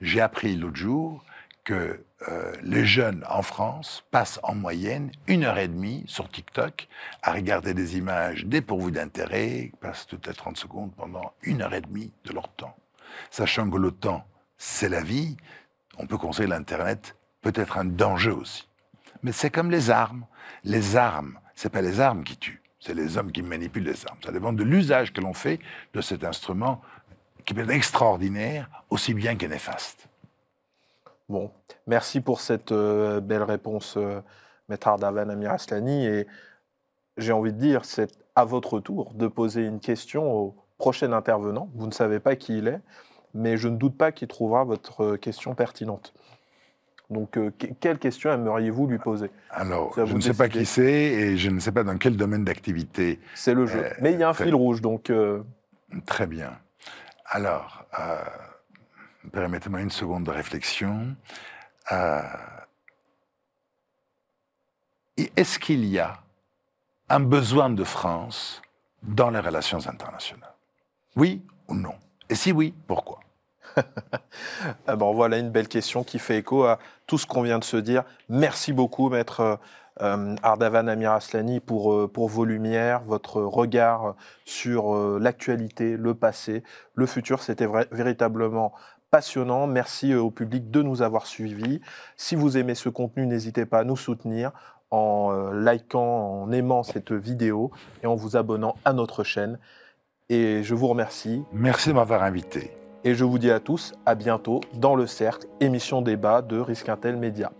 J'ai appris l'autre jour que euh, les jeunes en France passent en moyenne une heure et demie sur TikTok à regarder des images dépourvues d'intérêt, passent toutes les 30 secondes pendant une heure et demie de leur temps. Sachant que le temps, c'est la vie, on peut conseiller l'Internet peut être un danger aussi. Mais c'est comme les armes. Les armes, c'est pas les armes qui tuent, c'est les hommes qui manipulent les armes. Ça dépend de l'usage que l'on fait de cet instrument qui peut être extraordinaire aussi bien que néfaste. Bon, merci pour cette euh, belle réponse, euh, Maître Ardavan Amir Aslani. Et j'ai envie de dire, c'est à votre tour de poser une question au prochain intervenant. Vous ne savez pas qui il est, mais je ne doute pas qu'il trouvera votre question pertinente. Donc, euh, quelle question aimeriez-vous lui poser? Alors, je ne sais pas qui c'est et je ne sais pas dans quel domaine d'activité. C'est le jeu. mais il y a un fil rouge, donc. Très bien. Alors, permettez-moi une seconde de réflexion. Euh, est-ce qu'il y a un besoin de France dans les relations internationales? Oui ou non? Et si oui, pourquoi? Ah bon, Voilà une belle question qui fait écho à tout ce qu'on vient de se dire. Merci beaucoup, maître euh, Ardavan Amir Aslani, pour, euh, pour vos lumières, votre regard sur l'actualité, le passé, le futur. C'était véritablement passionnant. Merci euh, au public de nous avoir suivis. Si vous aimez ce contenu, n'hésitez pas à nous soutenir en euh, likant, en aimant cette vidéo et en vous abonnant à notre chaîne. Et je vous remercie. Merci de m'avoir invité. Et je vous dis à tous à bientôt dans le cercle, émission débat de Risque Intel Média.